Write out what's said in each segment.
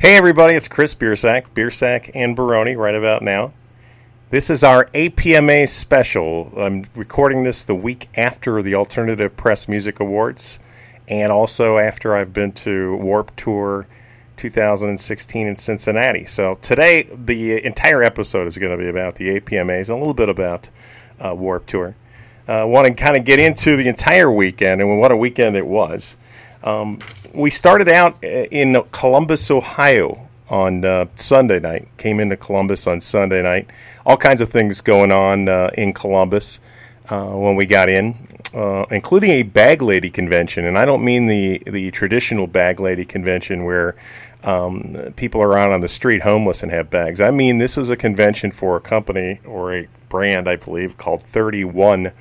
Hey everybody, it's Chris Biersack, Biersack and Baroni right about now. This is our APMA special. I'm recording this the week after the Alternative Press Music Awards and also after I've been to Warp Tour 2016 in Cincinnati. So today, the entire episode is going to be about the APMAs and a little bit about uh, Warp Tour. I uh, want to kind of get into the entire weekend and what a weekend it was. Um, we started out uh, in Columbus, Ohio on uh, Sunday night. Came into Columbus on Sunday night. All kinds of things going on uh, in Columbus uh, when we got in, uh, including a bag lady convention. And I don't mean the, the traditional bag lady convention where um, people are out on the street homeless and have bags. I mean, this is a convention for a company or a brand, I believe, called 31,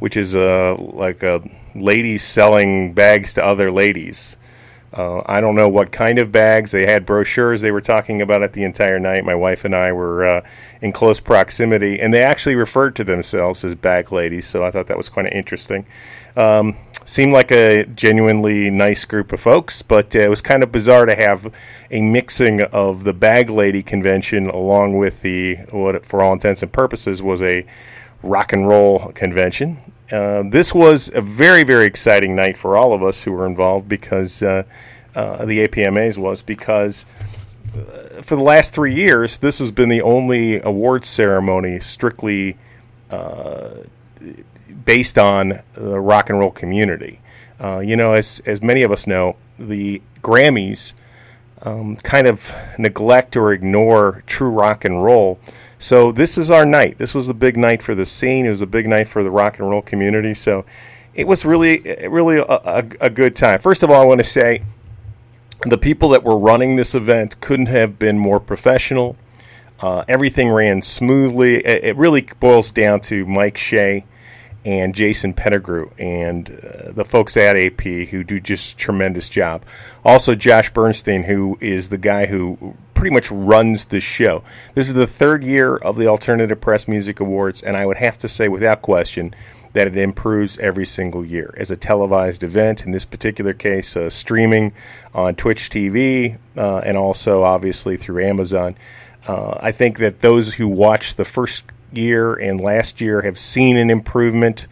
which is a, like a ladies selling bags to other ladies. Uh, I don't know what kind of bags. They had brochures they were talking about it the entire night. My wife and I were uh, in close proximity, and they actually referred to themselves as bag ladies, so I thought that was kind of interesting. Um, seemed like a genuinely nice group of folks, but uh, it was kind of bizarre to have a mixing of the bag lady convention along with the, what for all intents and purposes was a rock and roll convention. Uh, this was a very, very exciting night for all of us who were involved because uh, uh, the APMAs was because uh, for the last three years, this has been the only awards ceremony strictly uh, based on the rock and roll community. you know, as as many of us know, the Grammys um, kind of neglect or ignore true rock and roll so this is our night. This was the big night for the scene. It was a big night for the rock and roll community. So it was really, really a, a, a good time. First of all, I want to say the people that were running this event couldn't have been more professional. Uh, everything ran smoothly. It, it, really boils down to Mike Shea and Jason Pettigrew and uh, the folks at AP who do just tremendous job. Also, Josh Bernstein, who is the guy who pretty much runs the show. This is the third year of the Alternative Press Music Awards, and I would have to say, without question, that it improves every single year as a televised event. In this particular case, uh, streaming on Twitch TV uh, and also obviously through Amazon. Uh, I think that those who watched the first year and last year have seen an improvement.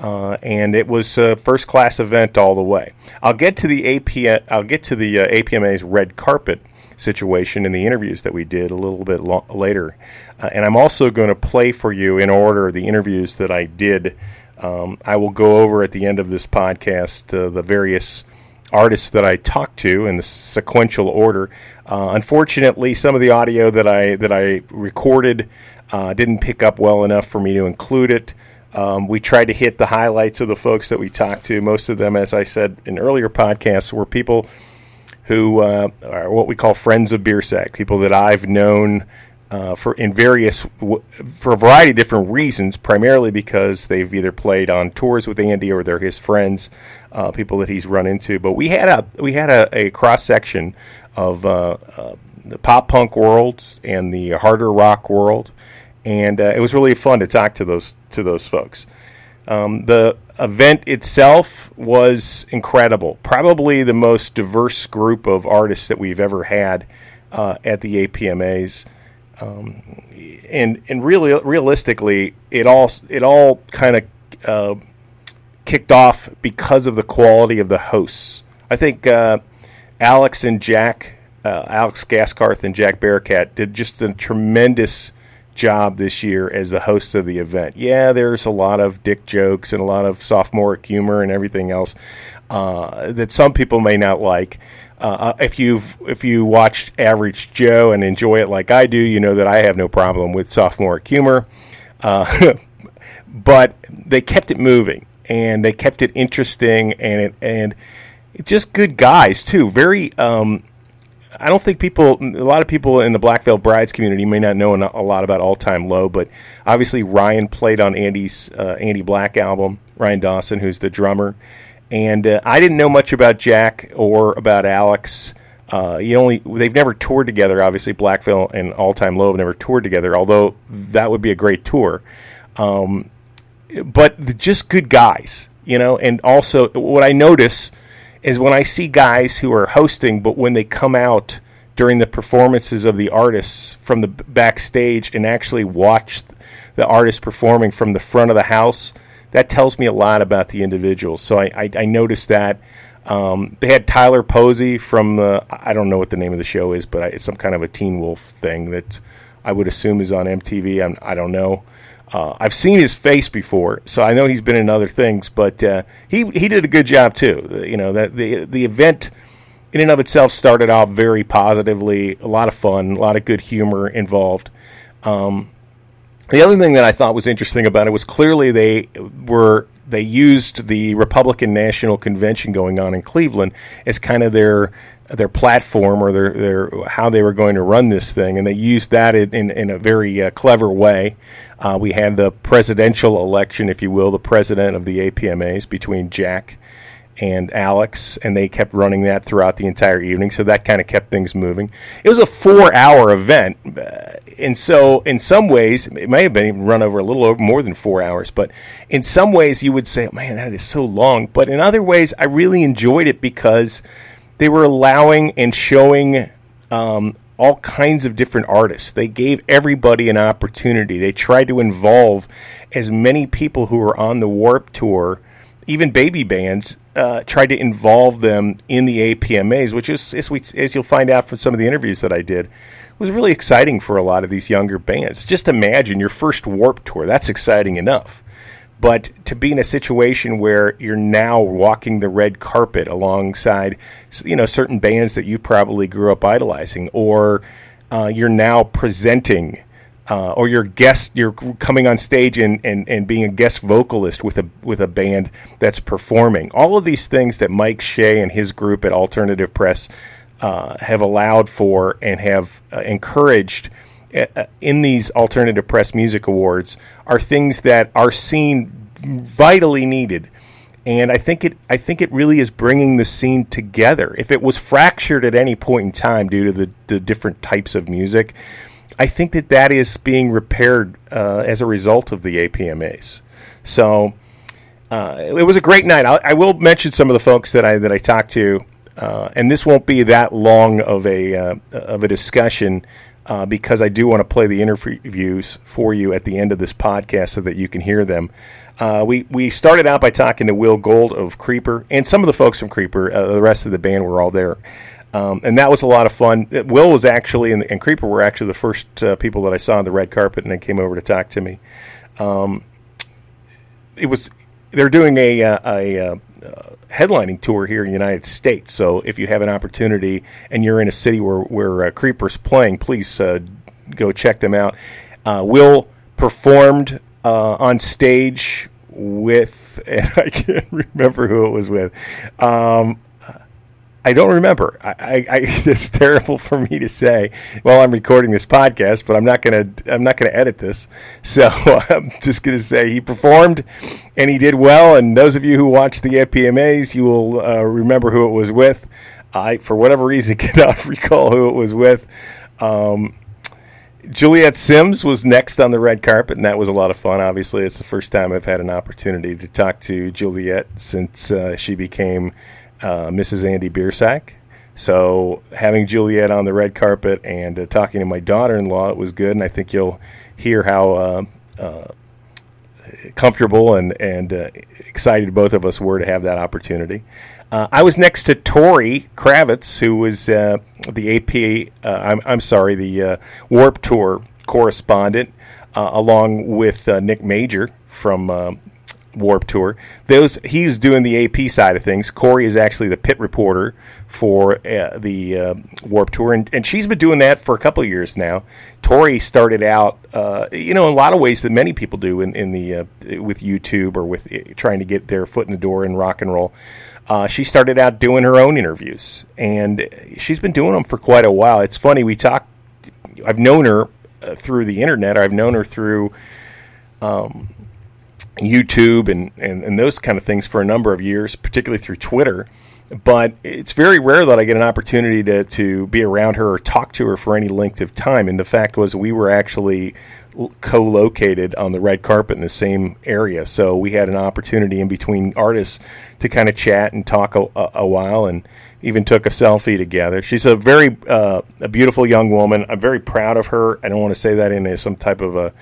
Uh, and it was a first class event all the way. I'll get to the AP. I'll get to the uh, APMA's red carpet situation in the interviews that we did a little bit lo- later. Uh, and I'm also going to play for you in order the interviews that I did. Um, I will go over at the end of this podcast uh, the various artists that I talked to in the sequential order. Uh, unfortunately, some of the audio that I that I recorded uh, didn't pick up well enough for me to include it. Um, we tried to hit the highlights of the folks that we talked to. Most of them, as I said in earlier podcasts, were people who uh, are what we call friends of Biersack, people that I've known uh, for in various for a variety of different reasons, primarily because they've either played on tours with Andy or they're his friends, uh, people that he's run into. But we had a we had a, a cross section of uh, uh, the pop punk world and the harder rock world, and uh, it was really fun to talk to those to those folks. Um, the event itself was incredible. Probably the most diverse group of artists that we've ever had uh, at the APMAs. Um, and and really realistically, it all it all kind of uh, kicked off because of the quality of the hosts. I think uh, Alex and Jack, uh, Alex Gaskarth and Jack Barakat did just a tremendous job this year as the host of the event. Yeah, there's a lot of dick jokes and a lot of sophomoric humor and everything else uh, that some people may not like. Uh, if you've if you watched Average Joe and enjoy it like I do, you know that I have no problem with sophomoric humor. Uh, but they kept it moving and they kept it interesting and it, and just good guys too. Very um, I don't think people, a lot of people in the Black Veil Brides community may not know a lot about All Time Low, but obviously Ryan played on Andy's uh, Andy Black album, Rian Dawson, who's the drummer. And uh, I didn't know much about Jack or about Alex. Uh, only they've never toured together. Obviously, Black Veil and All Time Low have never toured together. Although that would be a great tour. Um, but just good guys, you know. And also, what I notice is when I see guys who are hosting, but when they come out during the performances of the artists from the backstage and actually watch the artist performing from the front of the house, that tells me a lot about the individual. So I, I, I noticed that. Um, they had Tyler Posey from the, I don't know what the name of the show is, but it's some kind of a Teen Wolf thing that I would assume is on MTV. I'm, I do not know. Uh, I've seen his face before, so I know he's been in other things, but uh, he he did a good job too. You know that the the event in and of itself started off very positively, a lot of fun, a lot of good humor involved. Um, the other thing that I thought was interesting about it was clearly they were they used the Republican National Convention going on in Cleveland as kind of their their platform or their, their how they were going to run this thing, and they used that in, in, a very uh, clever way. Uh, we had the presidential election, if you will, the president of the APMAs between Jack and Alex, and they kept running that throughout the entire evening. So that kind of kept things moving. It was a four-hour event, uh, and so in some ways, it may have been run over a little over more than four hours. But in some ways, you would say, "Man, that is so long." But in other ways, I really enjoyed it because they were allowing and showing um, all kinds of different artists. They gave everybody an opportunity. They tried to involve as many people who were on the Warp Tour, even baby bands, uh, tried to involve them in the APMAs, which is, as, we, as you'll find out from some of the interviews that I did, was really exciting for a lot of these younger bands. Just imagine your first Warp Tour. That's exciting enough. But to be in a situation where you're now walking the red carpet alongside, you know, certain bands that you probably grew up idolizing, or uh, you're now presenting uh, or you're guest you're coming on stage and, and, and being a guest vocalist with a with a band that's performing. All of these things that Mike Shea and his group at Alternative Press uh, have allowed for and have uh, encouraged uh, in these Alternative Press Music Awards are things that are seen vitally needed and I think it I think it really is bringing the scene together. If it was fractured at any point in time due to the, the different types of music, I think that that is being repaired uh, as a result of the APMAs. So uh, it was a great night. I, I, will mention some of the folks that I that I talked to, uh, and this won't be that long of a uh, of a discussion. Uh, because I do want to play the interviews for you at the end of this podcast so that you can hear them. Uh, we we started out by talking to Will Gould of Creeper, and some of the folks from Creeper. the rest of the band were all there. Um, and that was a lot of fun. Will was actually and, and Creeper were actually the first uh, people that I saw on the red carpet, and they came over to talk to me. Um, it was they're doing a, uh, a, a, uh, headlining tour here in the United States. So if you have an opportunity and you're in a city where where uh, Creeper's playing, please uh, go check them out. Uh, Will performed on stage with, and I can't remember who it was with. Um, I don't remember. I, I, I, it's terrible for me to say while I'm recording this podcast, but I'm not gonna I'm not gonna edit this. So I'm just gonna say he performed and he did well. And those of you who watched the APMAs, you will uh, remember who it was with. I, for whatever reason, cannot recall who it was with. Um, Juliet Simms was next on the red carpet, and that was a lot of fun. Obviously, it's the first time I've had an opportunity to talk to Juliet since uh, she became uh, Mrs. Andy Biersack. So having Juliet on the red carpet and uh, talking to my daughter-in-law, it was good, and I think you'll hear how uh, uh comfortable and and excited both of us were to have that opportunity. I was next to Tori Kravitz, who was the AP. I'm, I'm sorry, the Warp Tour correspondent, along with Nick Major from Warp Tour. Those he's doing the AP side of things. Corey is actually the pit reporter for uh, the uh, Warp Tour, and, and she's been doing that for a couple of years now. Tori started out, uh, you know, in a lot of ways that many people do in, in the uh, with YouTube or with uh, trying to get their foot in the door in rock and roll. Uh, she started out doing her own interviews, and she's been doing them for quite a while. It's funny we talk. I've known her through the internet. I've known her through. Um, YouTube and, and, and those kind of things for a number of years, particularly through Twitter. But it's very rare that I get an opportunity to, to be around her or talk to her for any length of time. And the fact was, we were actually co located on the red carpet in the same area. So we had an opportunity in between artists to kind of chat and talk a, a, while. And even took a selfie together. She's a very uh, a beautiful young woman. I'm very proud of her. I don't want to say that in a, some type of a.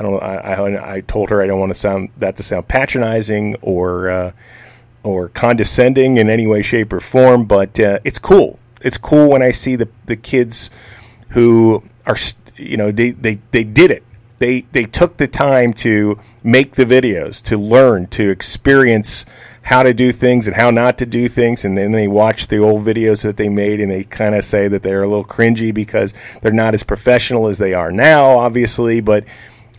I don't. I, I, I told her I don't want to sound that to sound patronizing or uh, or condescending in any way, shape, or form. But uh, it's cool. It's cool when I see the the kids who are you know they they, they did it. They they took the time to make the videos, to learn, to experience how to do things and how not to do things, and then they watch the old videos that they made and they kind of say that they're a little cringy because they're not as professional as they are now, obviously. But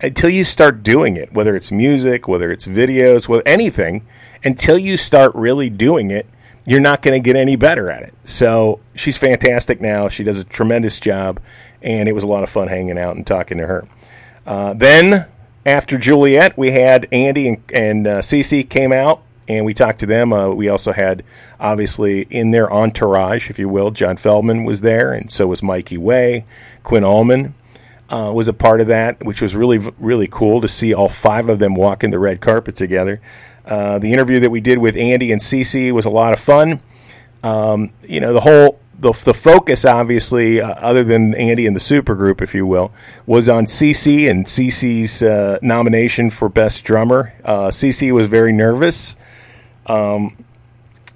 until you start doing it, whether it's music, whether it's videos, whether anything, until you start really doing it, you're not going to get any better at it. So she's fantastic now. She does a tremendous job, and it was a lot of fun hanging out and talking to her. Uh, then after Juliet, we had Andy and, and uh, CC came out and we talked to them. Uh, we also had, obviously, in their entourage, if you will, John Feldmann was there, and so was Mikey Way. Quinn Allman uh, was a part of that, which was really, really cool to see all five of them walking the red carpet together. Uh, the interview that we did with Andy and CC was a lot of fun. Um, you know, the whole the, the focus, obviously, uh, other than Andy and the supergroup, if you will, was on CC and CC's uh, nomination for best drummer. Uh, CC was very nervous. Um,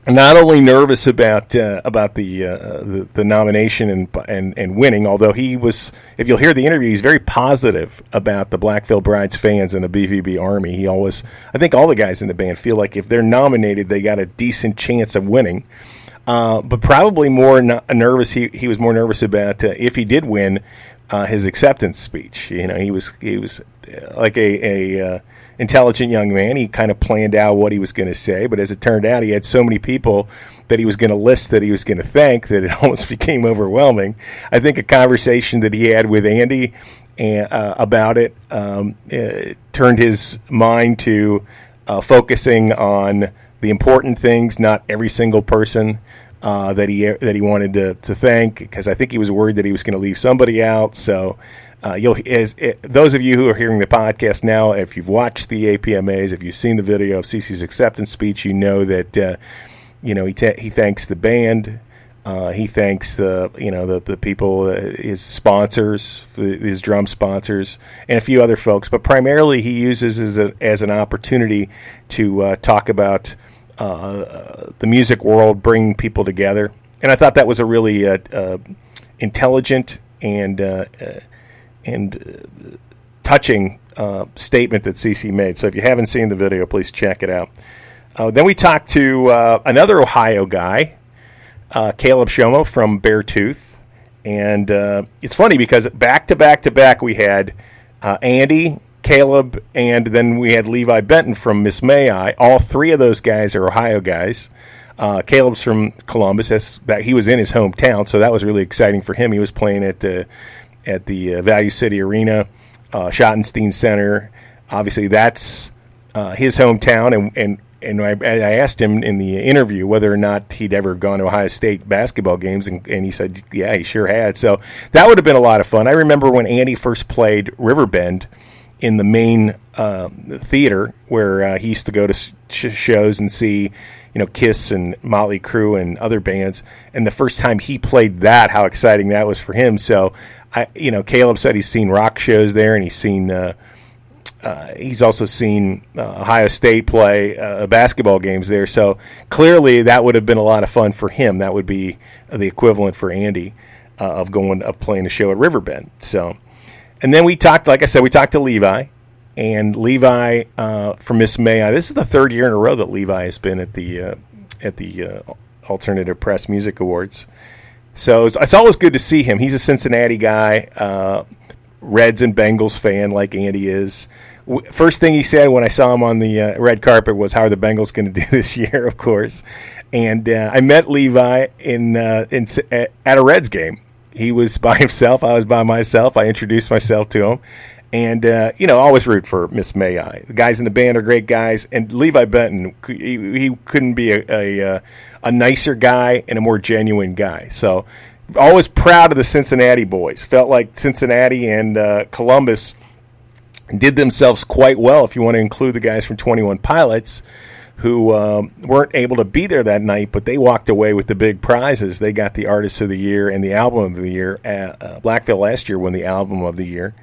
not only nervous about uh, about the, uh, the, the nomination and, and and winning, although he was, if you'll hear the interview, he's very positive about the Black Veil Brides fans and the BVB Army. He always, I think, all the guys in the band feel like if they're nominated, they got a decent chance of winning. Uh, but probably more nervous. He he was more nervous about uh, if he did win uh, his acceptance speech. You know, he was he was uh, like a a intelligent young man. He kind of planned out what he was going to say, but as it turned out, he had so many people that he was going to list that he was going to thank that it almost became overwhelming. I think a conversation that he had with Andy and, uh, about it um, uh, turned his mind to uh, focusing on the important things, not every single person. Uh, that he that he wanted to, to thank because I think he was worried that he was going to leave somebody out. So uh, you'll as it, those of you who are hearing the podcast now, if you've watched the APMAs, if you've seen the video of CC's acceptance speech, you know that uh, you know he ta- he thanks the band. Uh, he thanks the you know the the people uh, his sponsors his drum sponsors and a few other folks but primarily he uses as a, as an opportunity to uh, talk about uh, the music world bring people together and I thought that was a really intelligent and and uh, touching uh, statement that CC made. So if you haven't seen the video, please check it out. Uh, then we talked to uh, another Ohio guy, uh, Caleb Shomo from Beartooth. And uh, it's funny because back to back to back we had Andy, Caleb, and then we had Levi Benton from Miss May I. All three of those guys are Ohio guys. Caleb's from Columbus. That's, that he was in his hometown, so that was really exciting for him. He was playing at the at the uh, Value City Arena, uh, Schottenstein Center. Obviously, that's uh, his hometown, and and and I, I, asked him in the interview whether or not he'd ever gone to Ohio State basketball games, and, and he said, yeah, he sure had. So that would have been a lot of fun. I remember when Andy first played Riverbend in the main uh, theater where uh, he used to go to sh- shows and see, you know, Kiss and Motley Crue and other bands. And the first time he played that, how exciting that was for him. So I, you know, Caleb said he's seen rock shows there, and he's seen. Uh, uh, he's also seen uh, Ohio State play uh, basketball games there. So clearly, that would have been a lot of fun for him. That would be the equivalent for Andy uh, of going of playing a show at Riverbend. So, and then we talked. Like I said, we talked to Levi, and Levi uh, from Miss May. This is the third year in a row that Levi has been at the at the Alternative Press Music Awards. So it's, it's, always good to see him. He's a Cincinnati guy, uh, Reds and Bengals fan like Andy is. First thing he said when I saw him on the uh, red carpet was, "How are the Bengals going to do this year?" Of course, and uh, I met Levi in, uh, in at a Reds game. He was by himself. I was by myself. I introduced myself to him, and uh, you know, always root for Miss May I. The guys in the band are great guys, and Levi Benton, he, he couldn't be a, a, uh, a nicer guy and a more genuine guy. So, always proud of the Cincinnati boys. Felt like Cincinnati and uh, Columbus did themselves quite well. If you want to include the guys from Twenty One Pilots, who um, weren't able to be there that night, but they walked away with the big prizes. They got the Artist of the Year and the Album of the Year. Uh, uh, Black Veil last year won the Album of the Year.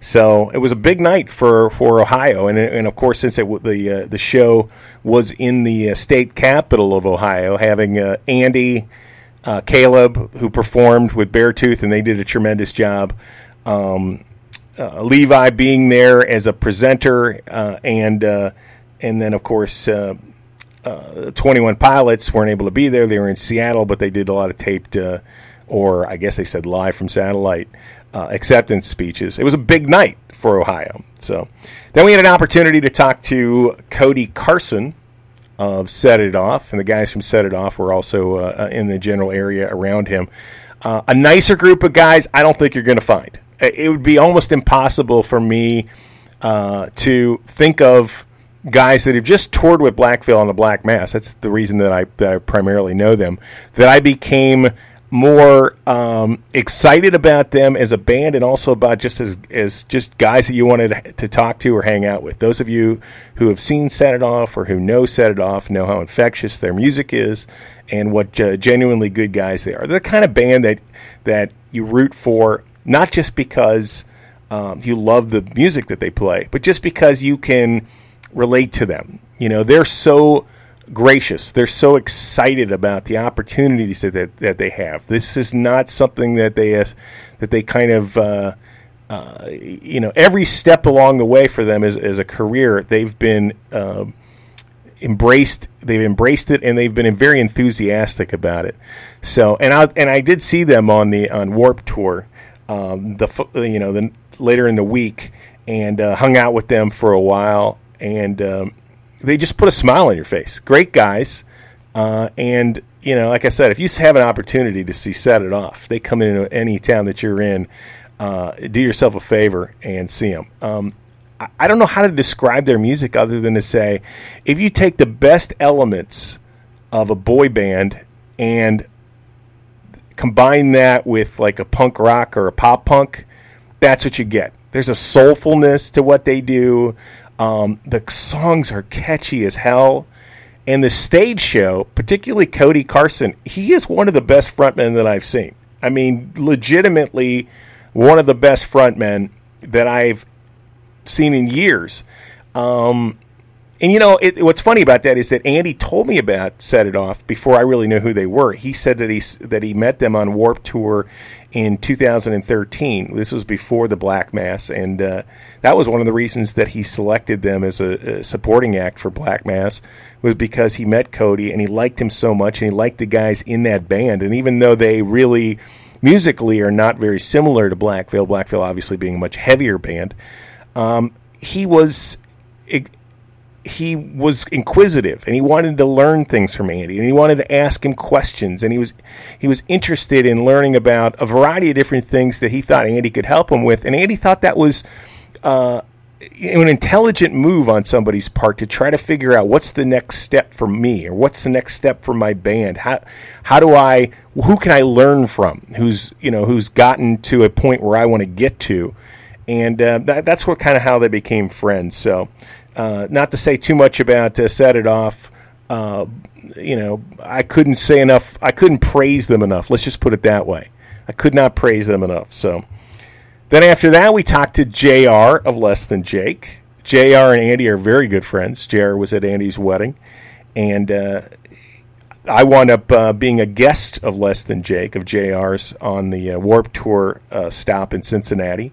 So it was a big night for, for Ohio, and and of course since it the uh, the show was in the uh, state capital of Ohio, having uh, Andy, uh, Caleb who performed with Beartooth, and they did a tremendous job. Um, uh, Levi being there as a presenter, uh, and and then of course. 21 pilots weren't able to be there. They were in Seattle, but they did a lot of taped, or I guess they said live from satellite uh, acceptance speeches. It was a big night for Ohio. So then we had an opportunity to talk to Cody Carson of Set It Off, and the guys from Set It Off were also uh, uh in the general area around him. Uh, a nicer group of guys, I don't think you're going to find. It would be almost impossible for me uh, to think of guys that have just toured with Black Veil on the Black Mass. That's the reason that I, that I primarily know them. That I became more um, excited about them as a band and also about just as, as just guys that you wanted to talk to or hang out with. Those of you who have seen Set It Off or who know Set It Off know how infectious their music is and what uh, genuinely good guys they are. They're the kind of band that that you root for not just because um, you love the music that they play, but just because you can relate to them. You know, they're so gracious. They're so excited about the opportunities that, that, that they have. This is not something that they uh, that they kind of uh, uh, you know every step along the way for them as, as a career they've been um, embraced they've embraced it and they've been very enthusiastic about it. So and I and I did see them on the on Warp Tour um, the you know the later in the week and uh, hung out with them for a while and um, they just put a smile on your face. Great guys, uh, and you know, like I said, if you have an opportunity to see Set It Off, they come into any town that you're in. Uh, do yourself a favor and see them. Um, I, I don't know how to describe their music other than to say, if you take the best elements of a boy band and combine that with like a punk rock or a pop punk, that's what you get. There's a soulfulness to what they do. Um, the songs are catchy as hell. And the stage show, particularly Cody Carson, he is one of the best frontmen that I've seen. I mean, legitimately one of the best frontmen that I've seen in years. Um, and you know, it, what's funny about that is that Andy told me about Set It Off before I really knew who they were. He said that he that he met them on Warp Tour in 2013. This was before the Black Mass, and uh, that was one of the reasons that he selected them as a, a, supporting act for Black Mass was because he met Cody and he liked him so much, and he liked the guys in that band. And even though they really musically are not very similar to Black Veil, Black Veil obviously being a much heavier band, um, he was he was inquisitive and he wanted to learn things from Andy and he wanted to ask him questions and he was he was interested in learning about a variety of different things that he thought Andy could help him with and Andy thought that was uh, an intelligent move on somebody's part to try to figure out what's the next step for me or what's the next step for my band? How how do I who can I learn from who's you know who's gotten to a point where I want to get to? And uh, that, that's what kind of how they became friends. So uh, not to say too much about uh, set it off. Uh, you know, I couldn't say enough. I couldn't praise them enough. Let's just put it that way. I could not praise them enough. So then after that, we talked to Jr. of Less Than Jake. Jr. and Andy are very good friends. Jr. was at Andy's wedding, and uh, I wound up uh, being a guest of Less Than Jake of Jr.'s on the uh, Warp Tour uh, stop in Cincinnati.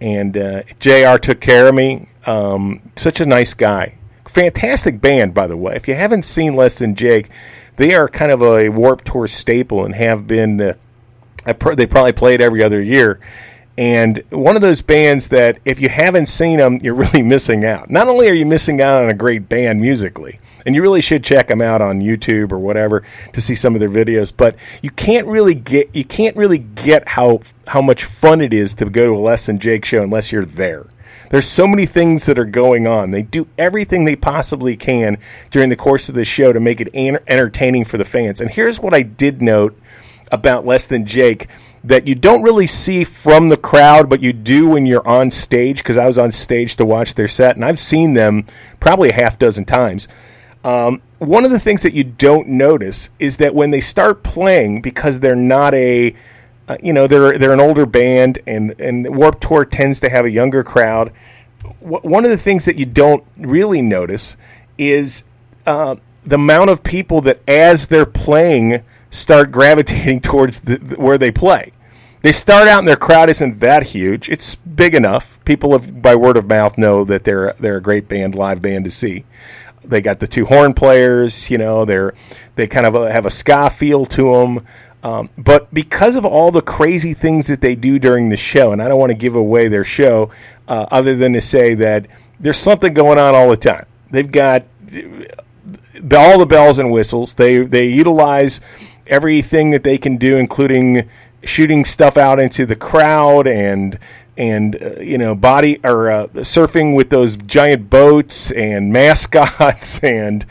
And uh, Jr. took care of me. Um, such a nice guy. Fantastic band, by the way. If you haven't seen Less Than Jake, they are kind of a Warp Tour staple and have been. Uh, they probably played every other year. And one of those bands that, if you haven't seen them, you're really missing out. Not only are you missing out on a great band musically, and you really should check them out on YouTube or whatever to see some of their videos, but you can't really get you can't really get how how much fun it is to go to a Less Than Jake show unless you're there. There's so many things that are going on. They do everything they possibly can during the course of the show to make it entertaining for the fans. And here's what I did note about Less Than Jake that you don't really see from the crowd, but you do when you're on stage. Because I was on stage to watch their set, and I've seen them probably a half dozen times. Um, one of the things that you don't notice is that when they start playing, because they're not a, uh, you know, they're they're an older band, and and Warped Tour tends to have a younger crowd. W- one of the things that you don't really notice is uh, the amount of people that, as they're playing, start gravitating towards the, where they play. They start out and their crowd isn't that huge. It's big enough. People have, by word of mouth, know that they're they're a great band, live band to see. They got the two horn players. You know, they're they kind of have a ska feel to them. Um, but because of all the crazy things that they do during the show, and I don't want to give away their show, uh, other than to say that there's something going on all the time. They've got all the bells and whistles. They they utilize everything that they can do, including shooting stuff out into the crowd and and uh, you know body or uh, surfing with those giant boats and mascots and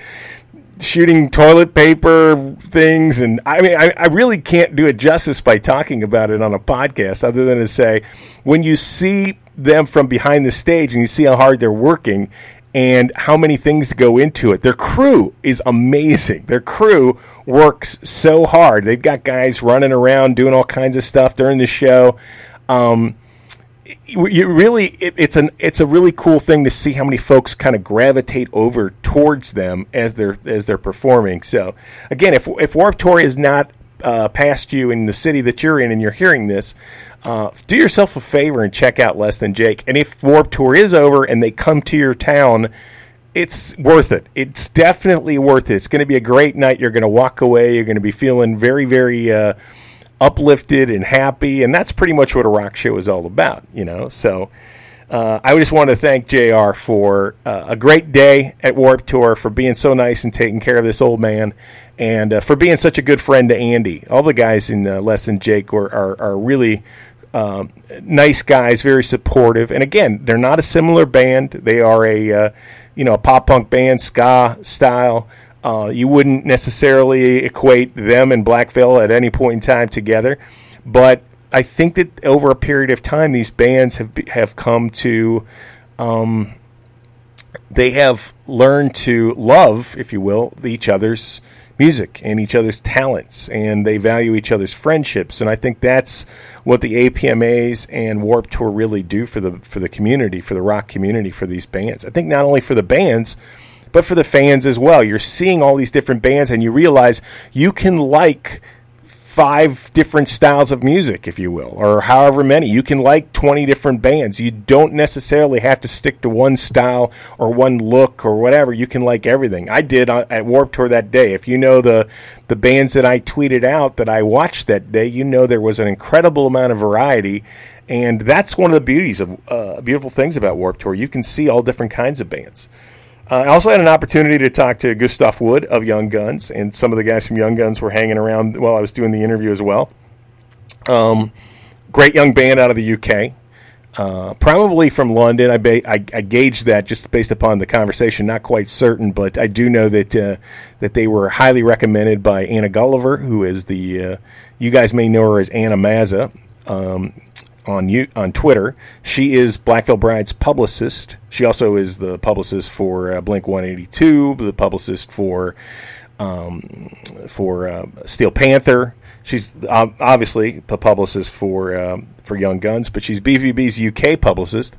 shooting toilet paper things. And I mean I, I really can't do it justice by talking about it on a podcast other than to say when you see them from behind the stage and you see how hard they're working and how many things go into it. Their crew is amazing. Their crew works so hard. They've got guys running around doing all kinds of stuff during the show. Um, you really, it, it's an it's a really cool thing to see how many folks kind of gravitate over towards them as they're as they're performing. So again, if if Warped Tour is not uh, past you in the city that you're in and you're hearing this, uh, do yourself a favor and check out Less Than Jake. And if Warp Tour is over and they come to your town, it's worth it. It's definitely worth it. It's going to be a great night. You're going to walk away. You're going to be feeling very, very uh, uplifted and happy. And that's pretty much what a rock show is all about, you know? So. Uh, I just want to thank JR for uh, a great day at Warp Tour, for being so nice and taking care of this old man, and uh, for being such a good friend to Andy. All the guys in uh, Less Than Jake were, are, are really um, nice guys, very supportive. And again, they're not a similar band. They are a uh, you know a pop punk band, ska style. Uh, you wouldn't necessarily equate them and Black Veil at any point in time together, but I think that over a period of time, these bands have have come to. Um, they have learned to love, if you will, each other's music and each other's talents, and they value each other's friendships. And I think that's what the APMAs and Warp Tour really do for the for the community, for the rock community, for these bands. I think not only for the bands, but for the fans as well. You're seeing all these different bands, and you realize you can like five different styles of music, if you will, or however many. You can like 20 different bands. You don't necessarily have to stick to one style or one look or whatever. You can like everything. I did at Warped Tour that day. If you know the the bands that I tweeted out that I watched that day, you know there was an incredible amount of variety. And that's one of the beauties of uh, beautiful things about Warped Tour. You can see all different kinds of bands. Uh, I also had an opportunity to talk to Gustav Wood of Young Guns, and some of the guys from Young Guns were hanging around while I was doing the interview as well. Um, great young band out of the UK, uh, probably from London. I, ba- I, I gauged that just based upon the conversation. Not quite certain, but I do know that uh, that they were highly recommended by Anna Gulliver, who is the uh, you guys may know her as Anna Mazza. Um, on you on Twitter. She is Black Veil Bride's publicist. She also is the publicist for uh, Blink 182, the publicist for um, for uh, Steel Panther. She's obviously the publicist for uh, for Young Guns, but she's BVB's UK publicist,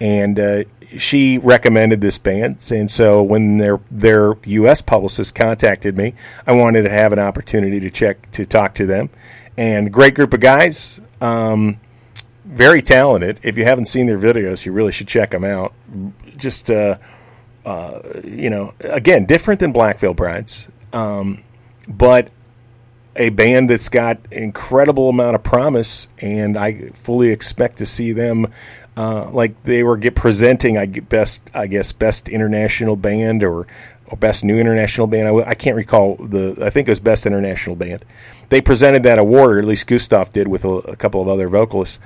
and uh, she recommended this band. And so when their their US publicist contacted me, I wanted to have an opportunity to check to talk to them. And great group of guys. Um, very talented. If you haven't seen their videos, you really should check them out. Just, uh, uh, you know, again, different than Black Veil Brides, um, but a band that's got incredible amount of promise, and I fully expect to see them. Uh, like they were get presenting, I get best, I guess, best international band or, or best new international band. I, I can't recall the. I think it was best international band. They presented that award, or at least Gustav did, with a, a couple of other vocalists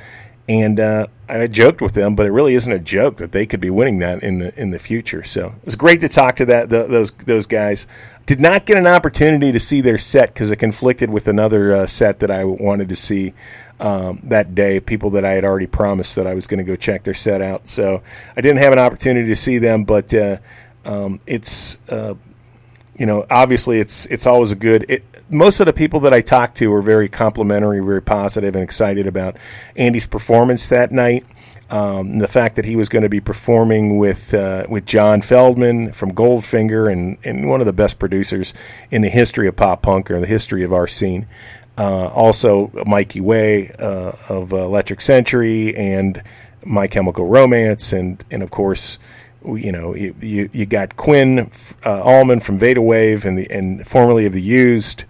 and uh, I joked with them, but it really isn't a joke that they could be winning that in the in the future. So it was great to talk to that the, those those guys. Did not get an opportunity to see their set because it conflicted with another uh, set that I wanted to see um, that day. People that I had already promised that I was going to go check their set out. So I didn't have an opportunity to see them, but uh, um, it's uh, you know, obviously it's it's always a good. It, most of the people that I talked to were very complimentary, very positive, and excited about Andy's performance that night. Um, the fact that he was going to be performing with uh, with John Feldmann from Goldfinger and, and one of the best producers in the history of pop punk or the history of our scene. Uh, also, Mikey Way uh, of Electric Century and My Chemical Romance, and and of course, you know you you, you got Quinn uh, Allman from Veda Wave and the and formerly of the Used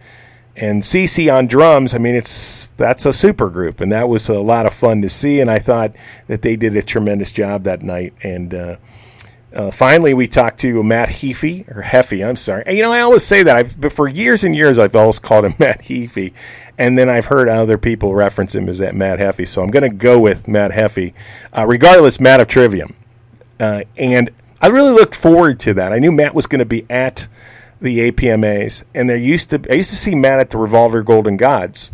and CC on drums. I mean, it's that's a super group, and that was a lot of fun to see. And I thought that they did a tremendous job that night. And uh, uh, finally, we talked to Matt Heafy or Heffy. I'm sorry. You know, I always say that. I've but for years and years, I've always called him Matt Heafy, and then I've heard other people reference him as that Matt Heffy. So I'm going to go with Matt Heffy, uh, regardless. Matt of Trivium, uh, and I really looked forward to that. I knew Matt was going to be at the APMAs, and there used to I used to see Matt at the Revolver Golden Gods,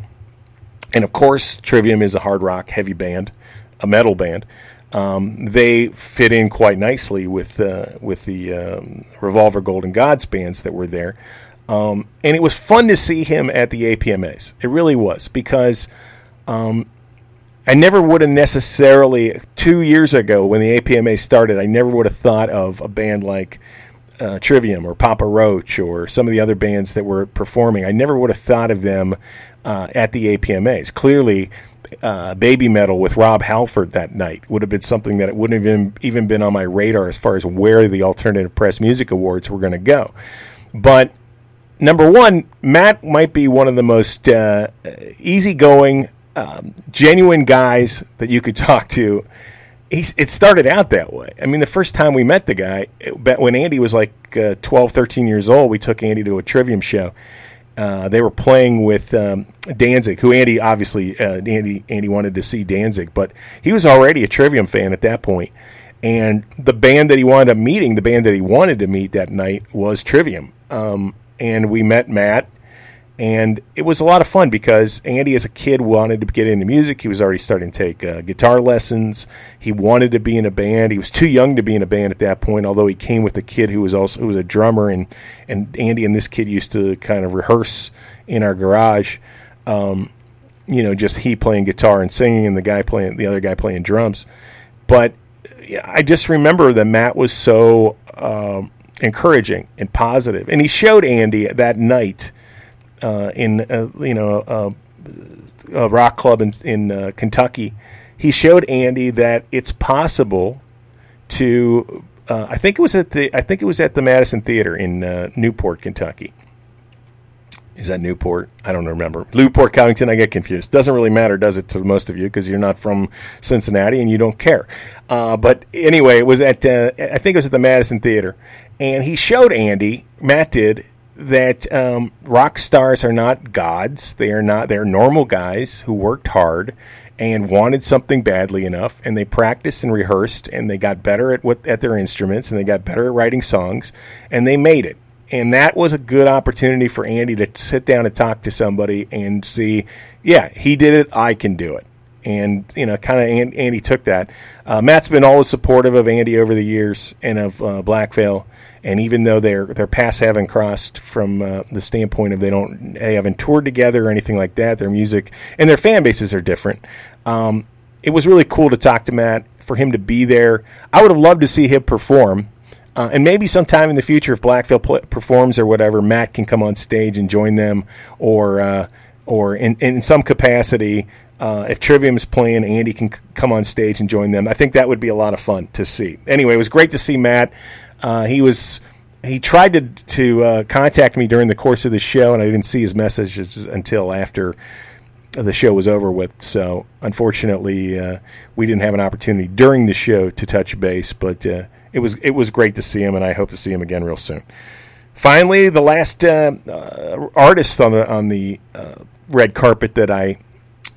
and of course, Trivium is a hard rock heavy band, a metal band. Um, they fit in quite nicely with uh, with the um, Revolver Golden Gods bands that were there, um, and it was fun to see him at the APMAs. It really was because um, I never would have necessarily two years ago when the APMA started. I never would have thought of a band like uh, Trivium or Papa Roach or some of the other bands that were performing. I never would have thought of them uh, at the APMAs. Clearly, uh, Baby Metal with Rob Halford that night would have been something that it wouldn't have even, even been on my radar as far as where the Alternative Press Music Awards were going to go. But number one, Matt might be one of the most uh, easygoing, um, genuine guys that you could talk to he's, it started out that way. I mean, the first time we met the guy, it, when Andy was like uh, 12, 13 years old, we took Andy to a Trivium show. Uh, they were playing with um, Danzig, who Andy obviously uh, Andy Andy wanted to see Danzig, but he was already a Trivium fan at that point. And the band that he wound up meeting, the band that he wanted to meet that night, was Trivium. Um, and we met Matt and it was a lot of fun because Andy, as a kid, wanted to get into music. He was already starting to take uh, guitar lessons. He wanted to be in a band. He was too young to be in a band at that point. Although he came with a kid who was also who was a drummer, and and Andy and this kid used to kind of rehearse in our garage. Um, you know, just he playing guitar and singing, and the guy playing the other guy playing drums. But I just remember that Matt was so um, encouraging and positive, and he showed Andy that night uh, in uh, you know uh, a rock club in, in uh, Kentucky, he showed Andy that it's possible to. Uh, I think it was at the I think it was at the Madison Theater in uh, Newport, Kentucky. Is that Newport? I don't remember. Newport, Covington. I get confused. Doesn't really matter, does it, to most of you, because you're not from Cincinnati and you don't care. but anyway, it was at I think it was at the Madison Theater, and he showed Andy. Matt did that um, rock stars are not gods. They are not. They're normal guys who worked hard and wanted something badly enough, and they practiced and rehearsed, and they got better at what at their instruments, and they got better at writing songs, and they made it. And that was a good opportunity for Andy to sit down and talk to somebody and see, yeah, he did it. I can do it and you know, kind of Andy took that. Uh, Matt's been always supportive of Andy over the years and of uh, Black Veil, and even though their their paths haven't crossed from uh, the standpoint of they don't they haven't toured together or anything like that, their music and their fan bases are different. Um, it was really cool to talk to Matt for him to be there. I would have loved to see him perform. Uh, and maybe sometime in the future, if Black pl- performs or whatever, Matt can come on stage and join them, or uh, or in, in some capacity, uh, if Trivium is playing, Andy can c- come on stage and join them. I think that would be a lot of fun to see. Anyway, it was great to see Matt. Uh, he was he tried to to uh, contact me during the course of the show, and I didn't see his messages until after the show was over with. So unfortunately, uh, we didn't have an opportunity during the show to touch base. But uh, it was it was great to see him, and I hope to see him again real soon. Finally, the last uh, artist on the on the red carpet that I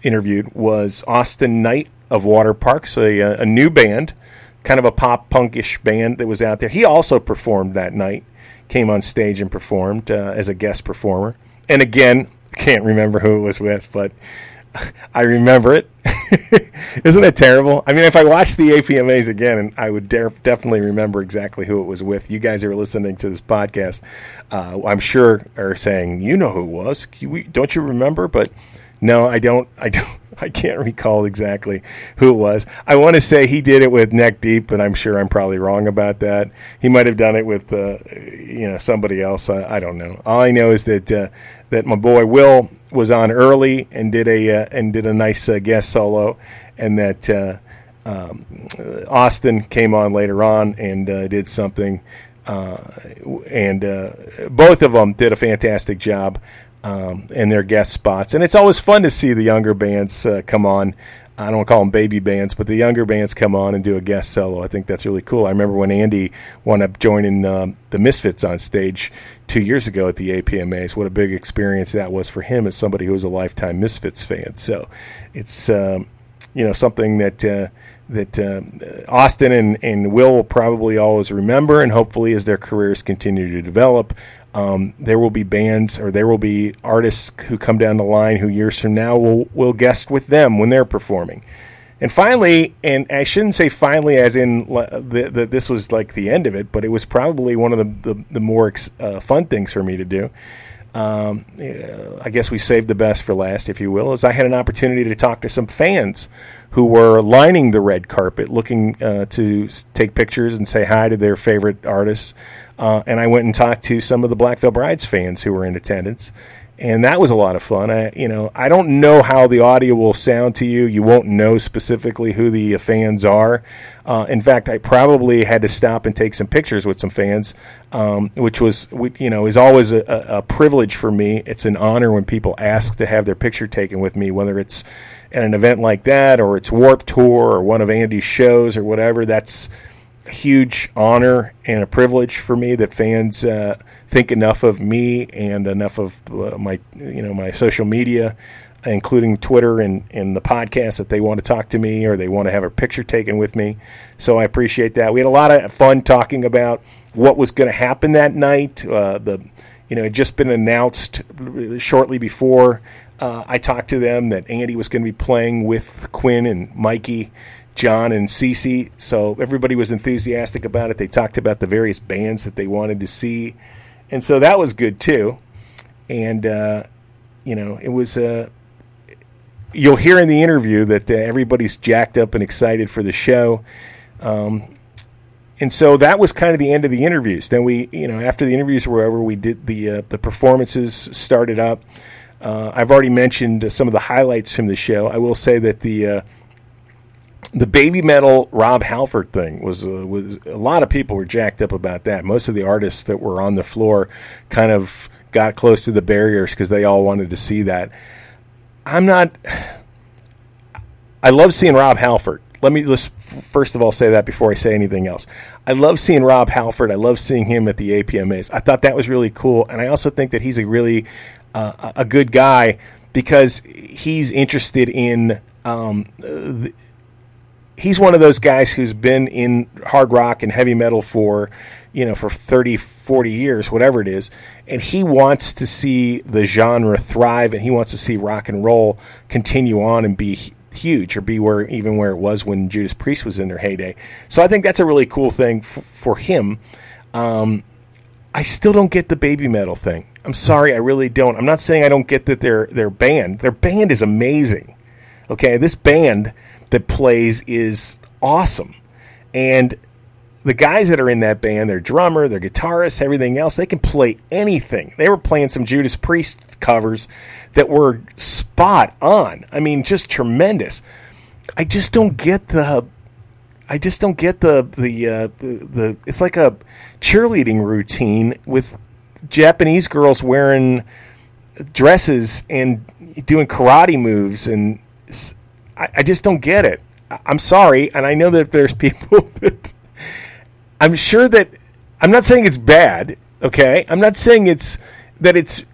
interviewed was Awsten Knight of Waterparks, a, a new band, kind of a pop punkish band that was out there. He also performed that night, came on stage and performed uh, as a guest performer. And again, can't remember who it was with, but I remember it. Isn't it terrible? I mean, if I watched the APMAs again, I would def- definitely remember exactly who it was with. You guys are listening to this podcast, uh, I'm sure are saying, "You know who it was? Don't you remember?" But no, I don't. I don't. I can't recall exactly who it was. I want to say he did it with Neck Deep, but I'm sure I'm probably wrong about that. He might have done it with, uh, you know, somebody else. I, I, don't know. All I know is that uh, that my boy Will was on early and did a uh, and did a nice uh, guest solo, and that uh, um, Austin came on later on and uh, did something. and both of them did a fantastic job um, and their guest spots. And it's always fun to see the younger bands uh, come on. I don't call them baby bands, but the younger bands come on and do a guest solo. I think that's really cool. I remember when Andy wound up joining um, the Misfits on stage two years ago at the APMAs. What a big experience that was for him as somebody who was a lifetime Misfits fan. So it's um, you know something that. Uh, that uh, Awsten and, and Will will probably always remember, and hopefully, as their careers continue to develop, um, there will be bands or there will be artists who come down the line who years from now will will guest with them when they're performing. And finally, and I shouldn't say finally as in that this was like the end of it, but it was probably one of the the, the more uh, fun things for me to do. Um, I guess we saved the best for last, if you will, as I had an opportunity to talk to some fans who were lining the red carpet, looking uh, to take pictures and say hi to their favorite artists. Uh, and I went and talked to some of the Black Veil Brides fans who were in attendance, and that was a lot of fun. I, you know, I don't know how the audio will sound to you. You won't know specifically who the fans are. Uh, in fact, I probably had to stop and take some pictures with some fans, um, which was, you know, is always a, a privilege for me. It's an honor when people ask to have their picture taken with me, whether it's at an event like that or it's Warp Tour or one of Andy's shows or whatever. That's huge honor and a privilege for me that fans uh, think enough of me and enough of uh, my you know my social media including Twitter and, and the podcast that they want to talk to me or they want to have a picture taken with me. So I appreciate that. We had a lot of fun talking about what was going to happen that night. Uh, the you know, it just been announced shortly before uh, I talked to them that Andy was going to be playing with Quinn and Mikey John and CC. So everybody was enthusiastic about it. They talked about the various bands that they wanted to see, and so that was good too. And uh, you know, it was. Uh, you'll hear in the interview that uh, everybody's jacked up and excited for the show. Um, and so that was kind of the end of the interviews. Then we, you know, after the interviews were over, we did the uh, the performances started up. Uh, I've already mentioned some of the highlights from the show. I will say that the uh, Babymetal Rob Halford thing was uh, was a lot of people were jacked up about that. Most of the artists that were on the floor kind of got close to the barriers because they all wanted to see that. I'm not. I love seeing Rob Halford. Let me just first of all say that before I say anything else. I love seeing Rob Halford. I love seeing him at the APMAs. I thought that was really cool, and I also think that he's a really uh, a good guy because he's interested in um, he's one of those guys who's been in hard rock and heavy metal for you know for 30 40 years whatever it is and he wants to see the genre thrive and he wants to see rock and roll continue on and be huge or be where even where it was when Judas Priest was in their heyday. So I think that's a really cool thing f- for him. Um, I still don't get the Babymetal thing. I'm sorry I really don't. I'm not saying I don't get that their their band their band is amazing. Okay this band that plays is awesome. And the guys that are in that band, their drummer, their guitarist, everything else, they can play anything. They were playing some Judas Priest covers that were spot on. I mean, just tremendous. I just don't get the I just don't get the the uh, the, the it's like a cheerleading routine with Japanese girls wearing dresses and doing karate moves and I, I just don't get it. I'm sorry, and I know that there's people that I'm sure that I'm not saying it's bad. Okay, I'm not saying it's that it's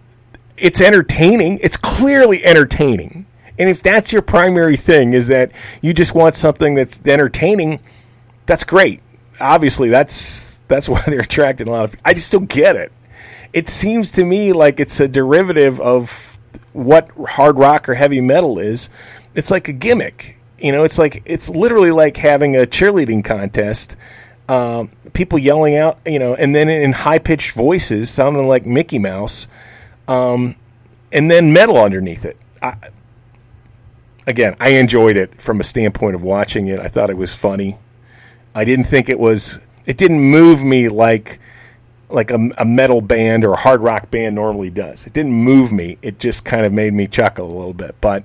it's entertaining. It's clearly entertaining. And if that's your primary thing, is that you just want something that's entertaining, that's great. Obviously, that's that's why they're attracting a lot of. I just don't get it. It seems to me like it's a derivative of what hard rock or heavy metal is, it's like a gimmick. You know, it's like it's literally like having a cheerleading contest. Um, people yelling out, you know, and then in high pitched voices, sounding like Mickey Mouse, um, and then metal underneath it. I, again, I enjoyed it from a standpoint of watching it. I thought it was funny. I didn't think it was. It didn't move me like like a, a, metal band or a hard rock band normally does. It didn't move me. It just kind of made me chuckle a little bit. But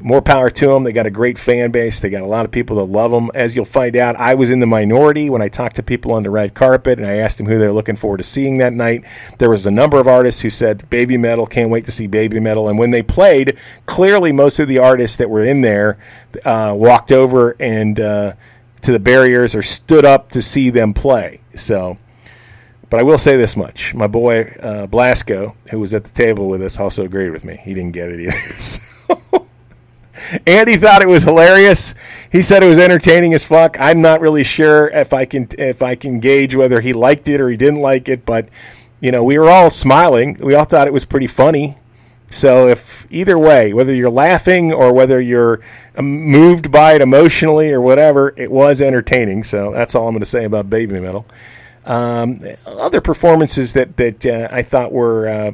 more power to them. They got a great fan base. They got a lot of people that love them. As you'll find out, I was in the minority when I talked to people on the red carpet and I asked them who they're looking forward to seeing that night. There was a number of artists who said Babymetal, can't wait to see Babymetal. And when they played, clearly most of the artists that were in there uh, walked over and uh, to the barriers or stood up to see them play. So but I will say this much: my boy uh, Blasco, who was at the table with us, also agreed with me. He didn't get it either. so. Andy thought it was hilarious. He said it was entertaining as fuck. I'm not really sure if I can if I can gauge whether he liked it or he didn't like it, but you know, we were all smiling. We all thought it was pretty funny. So if either way, whether you're laughing or whether you're um, moved by it emotionally or whatever, it was entertaining. So that's all I'm going to say about Babymetal. Um, other performances that that uh, I thought were uh,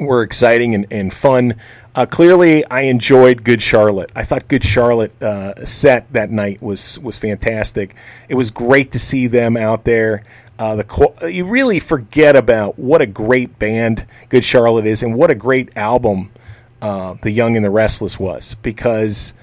were exciting and, and fun. Uh, clearly, I enjoyed Good Charlotte. I thought Good Charlotte uh, set that night was was fantastic. It was great to see them out there. Uh, the you really forget about what a great band Good Charlotte is, and what a great album uh, The Young and the Restless was because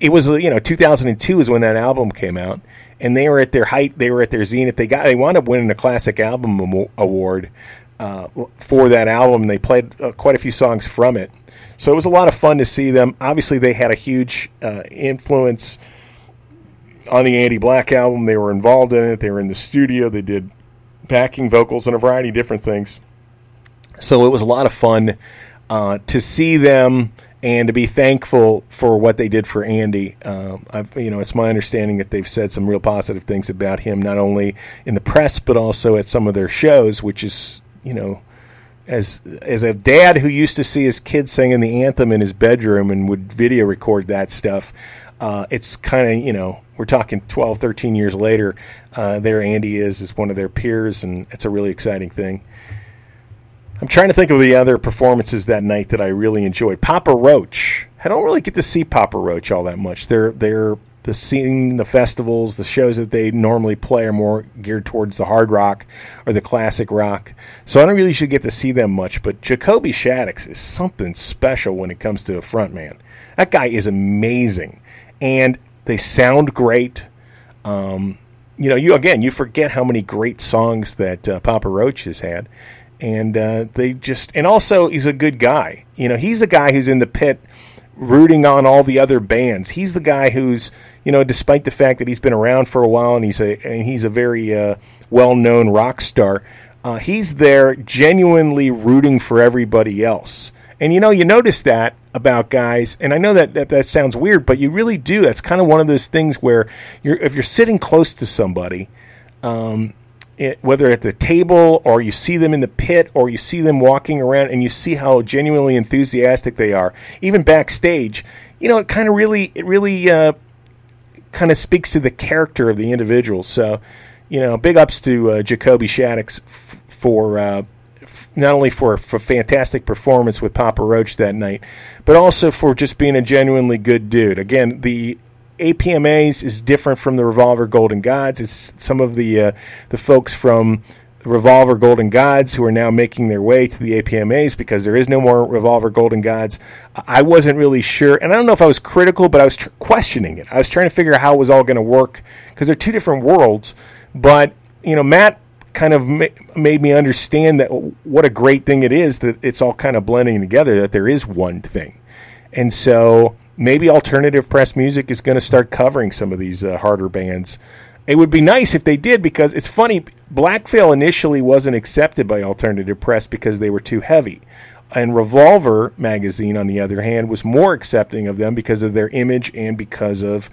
it was you know 2002 is when that album came out, and they were at their height. They were at their zenith. They got they wound up winning a classic album award uh, for that album. They played uh, quite a few songs from it, so it was a lot of fun to see them. Obviously, they had a huge uh, influence on the Andy Black album. They were involved in it. They were in the studio. They did backing vocals and a variety of different things. So it was a lot of fun uh, to see them and to be thankful for what they did for Andy. Uh, you know, it's my understanding that they've said some real positive things about him, not only in the press but also at some of their shows, which is, you know, as as a dad who used to see his kids singing the anthem in his bedroom and would video record that stuff. Uh, it's kind of you know we're talking 12 13 years later uh, there andy is is one of their peers and it's a really exciting thing I'm trying to think of the other performances that night that I really enjoyed. Papa Roach. I don't really get to see Papa Roach all that much. They're they're the scene, the festivals, the shows that they normally play are more geared towards the hard rock or the classic rock. So I don't really should get to see them much. But Jacoby Shaddix is something special when it comes to a frontman. That guy is amazing, and they sound great. Um, you know, you again, you forget how many great songs that uh, Papa Roach has had and uh, they just and also he's a good guy. You know, he's a guy who's in the pit rooting on all the other bands. He's the guy who's you know, despite the fact that he's been around for a while and he's a and he's a very uh, well known rock star. Uh, he's there genuinely rooting for everybody else. And you know, you notice that about guys, and I know that, that that sounds weird, but you really do. That's kind of one of those things where you're if you're sitting close to somebody, um, it, whether at the table or you see them in the pit or you see them walking around and you see how genuinely enthusiastic they are, even backstage, you know, it kind of really, it really uh, kind of speaks to the character of the individual. So, you know, big ups to uh, Jacoby Shaddix f- for uh, f- not only for a fantastic performance with Papa Roach that night, but also for just being a genuinely good dude. Again, the APMAs is different from the Revolver Golden Gods. It's some of the uh, the folks from Revolver Golden Gods who are now making their way to the APMAs because there is no more Revolver Golden Gods. I wasn't really sure, and I don't know if I was critical, but I was tr- questioning it. I was trying to figure out how it was all going to work because they're two different worlds. But you know, Matt kind of ma- made me understand that what a great thing it is that it's all kind of blending together. That there is one thing, and so maybe alternative press music is going to start covering some of these uh, harder bands. It would be nice if they did because it's funny. Black Veil initially wasn't accepted by alternative press because they were too heavy. And Revolver magazine, on the other hand, was more accepting of them because of their image and because of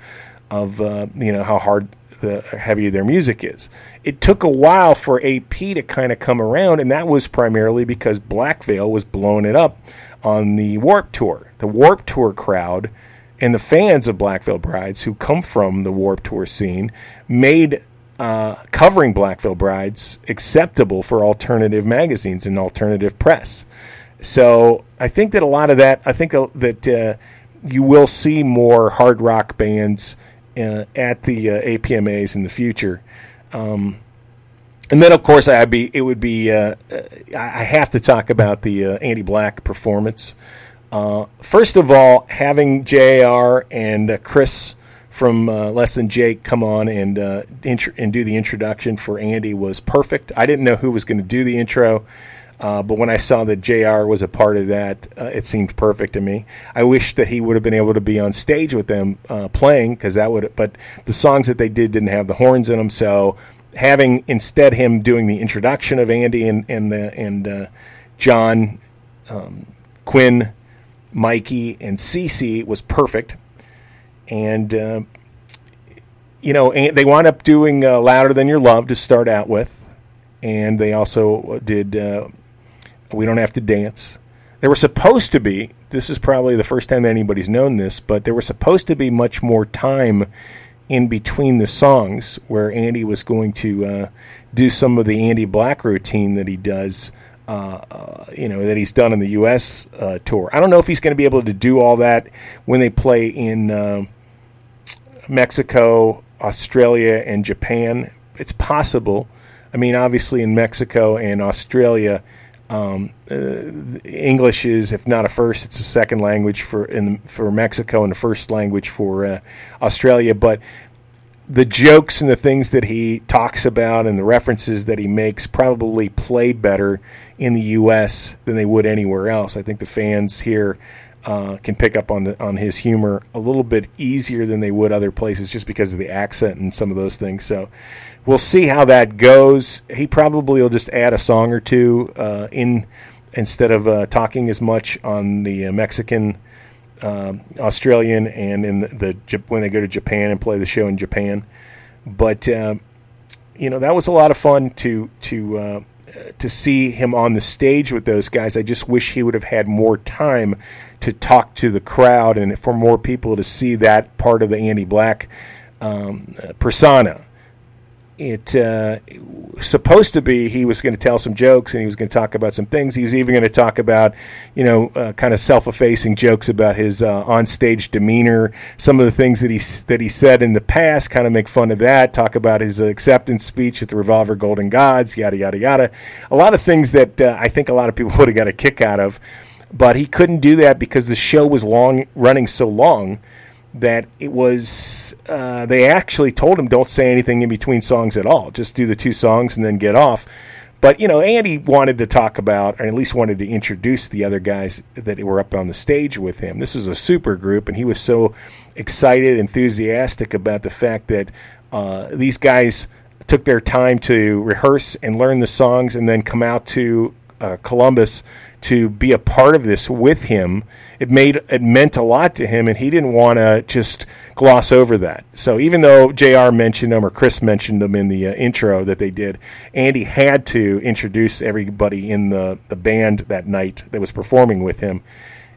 of uh, you know how hard the heavy their music is. It took a while for AP to kind of come around, and that was primarily because Black Veil was blowing it up on the Warp Tour. The Warp Tour crowd and the fans of Black Veil Brides who come from the Warp Tour scene made uh, covering Black Veil Brides acceptable for alternative magazines and alternative press. So I think that a lot of that, I think uh, that uh, you will see more hard rock bands uh, at the uh, APMAs in the future. Um, and then, of course, I'd be it would be uh, I have to talk about the Andy Black performance. First of all, having Jr. and Chris from uh, Jake come on and uh, and do the introduction for Andy was perfect. I didn't know who was going to do the intro, uh, but when I saw that Jr. was a part of that, uh, it seemed perfect to me. I wish that he would have been able to be on stage with them uh, playing because that would. But the songs that they did didn't have the horns in them, so having instead him doing the introduction of Andy and and the and uh, John, um, Quinn, Mikey, and CC was perfect and uh, you know they wound up doing uh, "Louder Than Your Love" to start out with, and they also did uh, "We Don't Have to Dance." They were supposed to be. This is probably the first time that anybody's known this, but there was supposed to be much more time in between the songs where Andy was going to uh, do some of the Andy Black routine that he does. Uh, you know that he's done in the U.S. Uh, tour. I don't know if he's going to be able to do all that when they play in uh, Mexico, Australia, and Japan. It's possible. I mean, obviously, in Mexico and Australia, um, uh, English is, if not a first, it's a second language for in for Mexico and the first language for uh, Australia. But the jokes and the things that he talks about and the references that he makes probably play better in the U.S. than they would anywhere else. I think the fans here uh, can pick up on the, on his humor a little bit easier than they would other places, just because of the accent and some of those things. So we'll see how that goes. He probably will just add a song or two uh, in instead of uh, talking as much on the uh, Mexican. Um, Australian and in the, the, when they go to Japan and play the show in Japan, but um, you know that was a lot of fun to to uh, to see him on the stage with those guys. I just wish he would have had more time to talk to the crowd and for more people to see that part of the Andy Black um, persona. It uh, supposed to be he was going to tell some jokes and he was going to talk about some things. He was even going to talk about, you know, uh, kind of self-effacing jokes about his uh, on-stage demeanor, some of the things that he that he said in the past, kind of make fun of that. Talk about his acceptance speech at the Revolver Golden Gods, yada yada yada. A lot of things that uh, I think a lot of people would have got a kick out of but he couldn't do that because the show was long running so long that it was uh, they actually told him don't say anything in between songs at all. Just do the two songs and then get off. But you know andy wanted to talk about or at least wanted to introduce the other guys that were up on the stage with him. This is a super group and he was so excited enthusiastic about the fact that uh, these guys took their time to rehearse and learn the songs and then come out to uh, columbus to be a part of this with him. It made it meant a lot to him, and he didn't want to just gloss over that. So even though Jr. mentioned them or Chris mentioned them in the uh, intro that they did, Andy had to introduce everybody in the the band that night that was performing with him,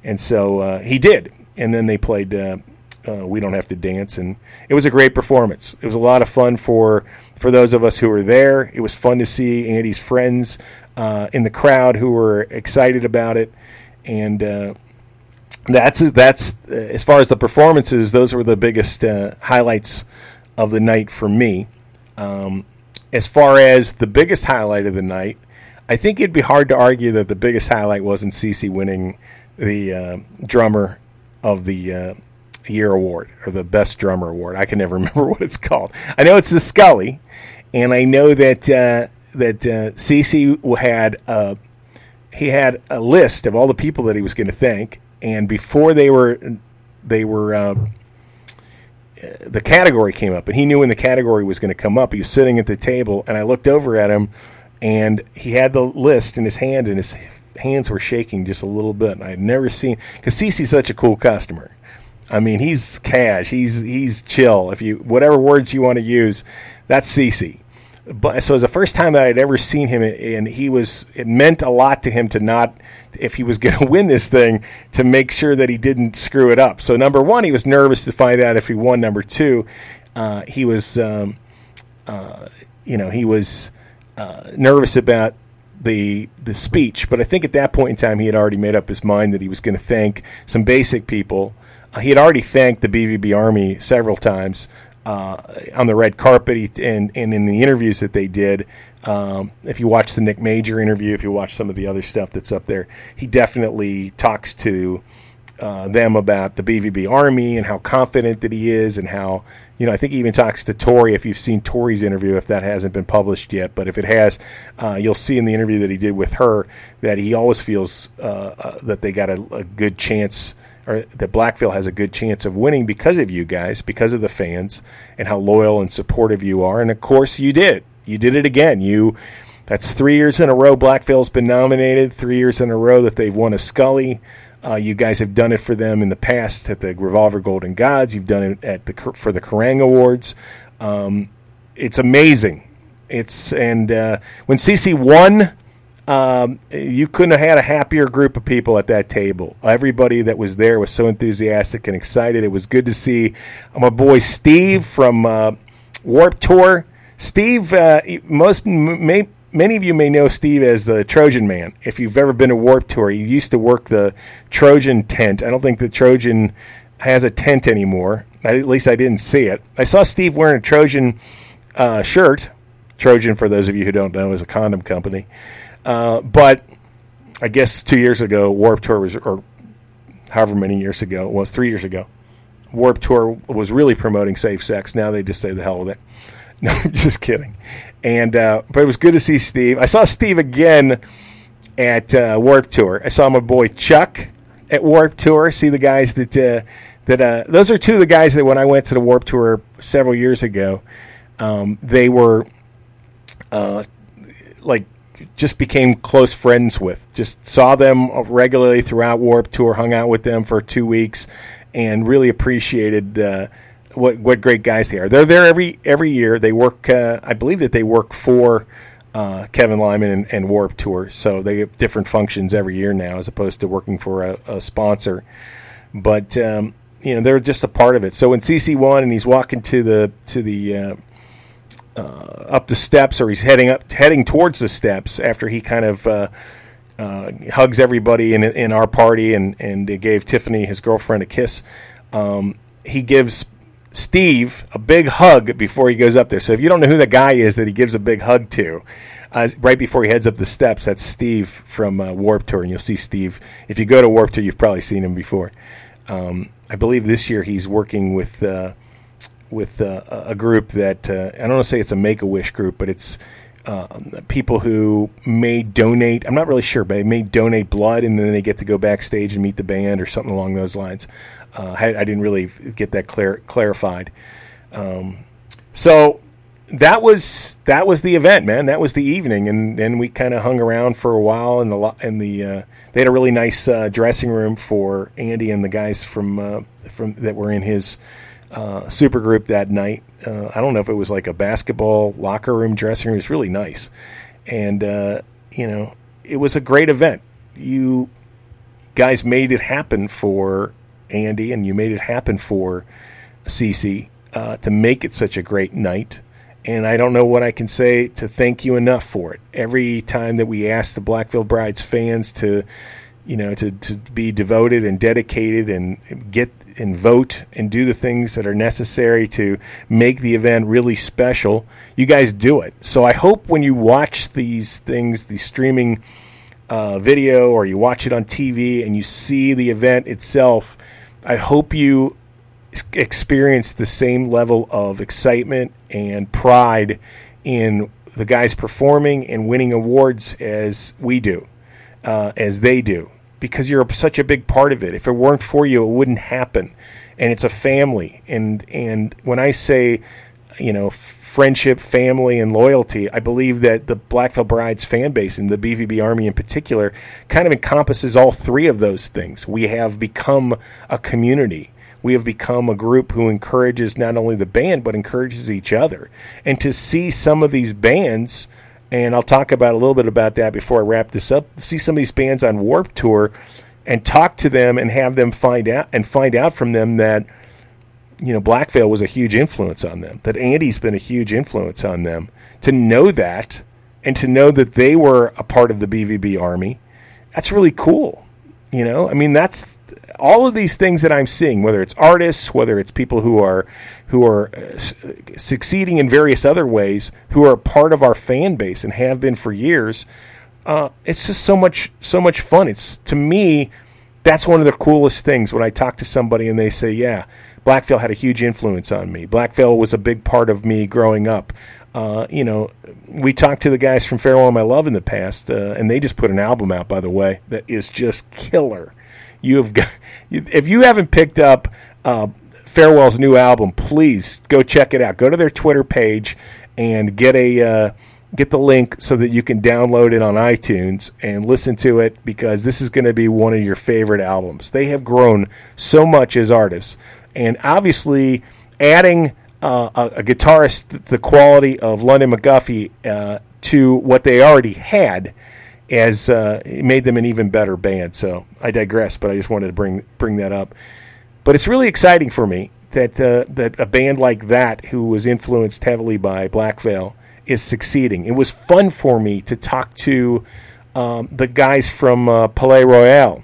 and so uh, he did. And then they played. Uh, uh, we don't have to dance, and it was a great performance. It was a lot of fun for for those of us who were there. It was fun to see Andy's friends uh, in the crowd who were excited about it, and uh, that's that's uh, as far as the performances. Those were the biggest uh, highlights of the night for me. Um, as far as the biggest highlight of the night, I think it'd be hard to argue that the biggest highlight wasn't CC winning the uh, drummer of the uh, year award or the best drummer award. I can never remember what it's called. I know it's the Scully, and I know that uh, that uh, CC had a, he had a list of all the people that he was going to thank, and before they were they were uh, the category came up, and he knew when the category was going to come up. He was sitting at the table, and I looked over at him, and he had the list in his hand, and his hands were shaking just a little bit. And I had never seen because CC's such a cool customer. I mean, he's cash. He's he's chill. If you whatever words you want to use, that's CC but so it was the first time that I'd ever seen him, and he was. It meant a lot to him to not, if he was going to win this thing, to make sure that he didn't screw it up. So number one, he was nervous to find out if he won. Number two, uh, he was, um, uh, you know, he was uh, nervous about the the speech. But I think at that point in time, he had already made up his mind that he was going to thank some basic people. Uh, he had already thanked the BVB Army several times uh, on the red carpet and, and in the interviews that they did. Um, if you watch the Nick Major interview, if you watch some of the other stuff that's up there, he definitely talks to uh, them about the BVB Army and how confident that he is, and how you know I think he even talks to Tori. If you've seen Tori's interview, if that hasn't been published yet, but if it has, uh, you'll see in the interview that he did with her that he always feels uh, uh that they got a, a good chance or that Black Veil has a good chance of winning because of you guys, because of the fans, and how loyal and supportive you are. And of course, you did. You did it again. You. That's three years in a row. Black Veil's been nominated. Three years in a row that they've won a Scully. Uh, you guys have done it for them in the past at the Revolver Golden Gods. You've done it at the for the Kerrang Awards. Um, it's amazing. It's and uh, when CC won, um, you couldn't have had a happier group of people at that table. Everybody that was there was so enthusiastic and excited. It was good to see my boy Steve from uh, Warp Tour. Steve, uh, most may, many of you may know Steve as the Trojan Man. If you've ever been to Warp Tour, he used to work the Trojan tent. I don't think the Trojan has a tent anymore. At least I didn't see it. I saw Steve wearing a Trojan uh, shirt. Trojan, for those of you who don't know, is a condom company. Uh, but I guess two years ago, Warp Tour was, or however many years ago it was, three years ago, Warp Tour was really promoting safe sex. Now they just say the hell with it. No, just kidding. And uh, but it was good to see Steve. I saw Steve again at uh, Warp Tour. I saw my boy Chuck at Warp Tour. See the guys that uh, that uh, those are two of the guys that when I went to the Warp Tour several years ago, um, they were uh, like just became close friends with. Just saw them regularly throughout Warp Tour, hung out with them for two weeks, and really appreciated uh, what what great guys they are. They're there every every year. They work. Uh, I believe that they work for. Uh, Kevin Lyman and, and, Warp Tour, so they have different functions every year now, as opposed to working for a, a sponsor. But um, you know, they're just a part of it. So when CC won and he's walking to the to the uh, up the steps, or he's heading up, heading towards the steps after he kind of uh, uh, hugs everybody in in our party and and gave Tiffany his girlfriend a kiss. Um, he gives Steve a big hug before he goes up there. So if you don't know who the guy is that he gives a big hug to, uh, right before he heads up the steps, that's Steve from uh, Warp Tour, and you'll see Steve. If you go to Warp Tour, you've probably seen him before. Um, I believe this year he's working with uh, with uh, a group that uh, I don't want to say it's a Make a Wish group, but it's uh, people who may donate. I'm not really sure, but they may donate blood, and then they get to go backstage and meet the band or something along those lines. Uh, I, I, didn't really get that clar- clarified. Um, so that was that was the event, man. That was the evening, and then we kind of hung around for a while in the in the. Uh, they had a really nice uh, dressing room for Andy and the guys from from that were in his uh, super group that night. Uh, I don't know if it was like a basketball locker room dressing room. It was really nice, and uh, you know, it was a great event. You guys made it happen for Andy, and you made it happen for CC uh, to make it such a great night. And I don't know what I can say to thank you enough for it. Every time that we ask the Black Veil Brides fans to, you know, to, to be devoted and dedicated and get and vote and do the things that are necessary to make the event really special, you guys do it. So I hope when you watch these things, the streaming uh, video, or you watch it on TV and you see the event itself, I hope you experience the same level of excitement and pride in the guys performing and winning awards as we do, uh, as they do because you're such a big part of it. If it weren't for you, it wouldn't happen. And it's a family. And and when I say, you know, friendship, family, and loyalty, I believe that the Black Veil Brides fan base and the BVB Army in particular kind of encompasses all three of those things. We have become a community. we have become a group who encourages not only the band but encourages each other. And to see some of these bands, and I'll talk about a little bit about that before I wrap this up. See some of these bands on Warp Tour and talk to them and have them find out and find out from them that you know Black Veil was a huge influence on them. That Andy's been a huge influence on them. To know that and to know that they were a part of the BVB army, that's really cool. You know, I mean, that's all of these things that I'm seeing, whether it's artists, whether it's people who are who are uh, succeeding in various other ways, who are part of our fan base and have been for years. Uh, it's just so much so much fun. It's to me, that's one of the coolest things when I talk to somebody and they say, "Yeah, Black Veil had a huge influence on me. Black Veil was a big part of me growing up." Uh, you know, we talked to the guys from Farewell My Love in the past, uh, and they just put an album out, by the way, that is just killer. You have got, if you haven't picked up uh, Farewell's new album, please go check it out. Go to their Twitter page and get a uh, get the link so that you can download it on iTunes and listen to it because this is going to be one of your favorite albums. They have grown so much as artists, and obviously adding uh, a, a, guitarist the quality of London McGuffey uh, to what they already had as uh, made them an even better band. So I digress, but I just wanted to bring bring that up. But it's really exciting for me that uh, that a band like that, who was influenced heavily by Black Veil, is succeeding. It was fun for me to talk to um, the guys from uh, Palaye Royale.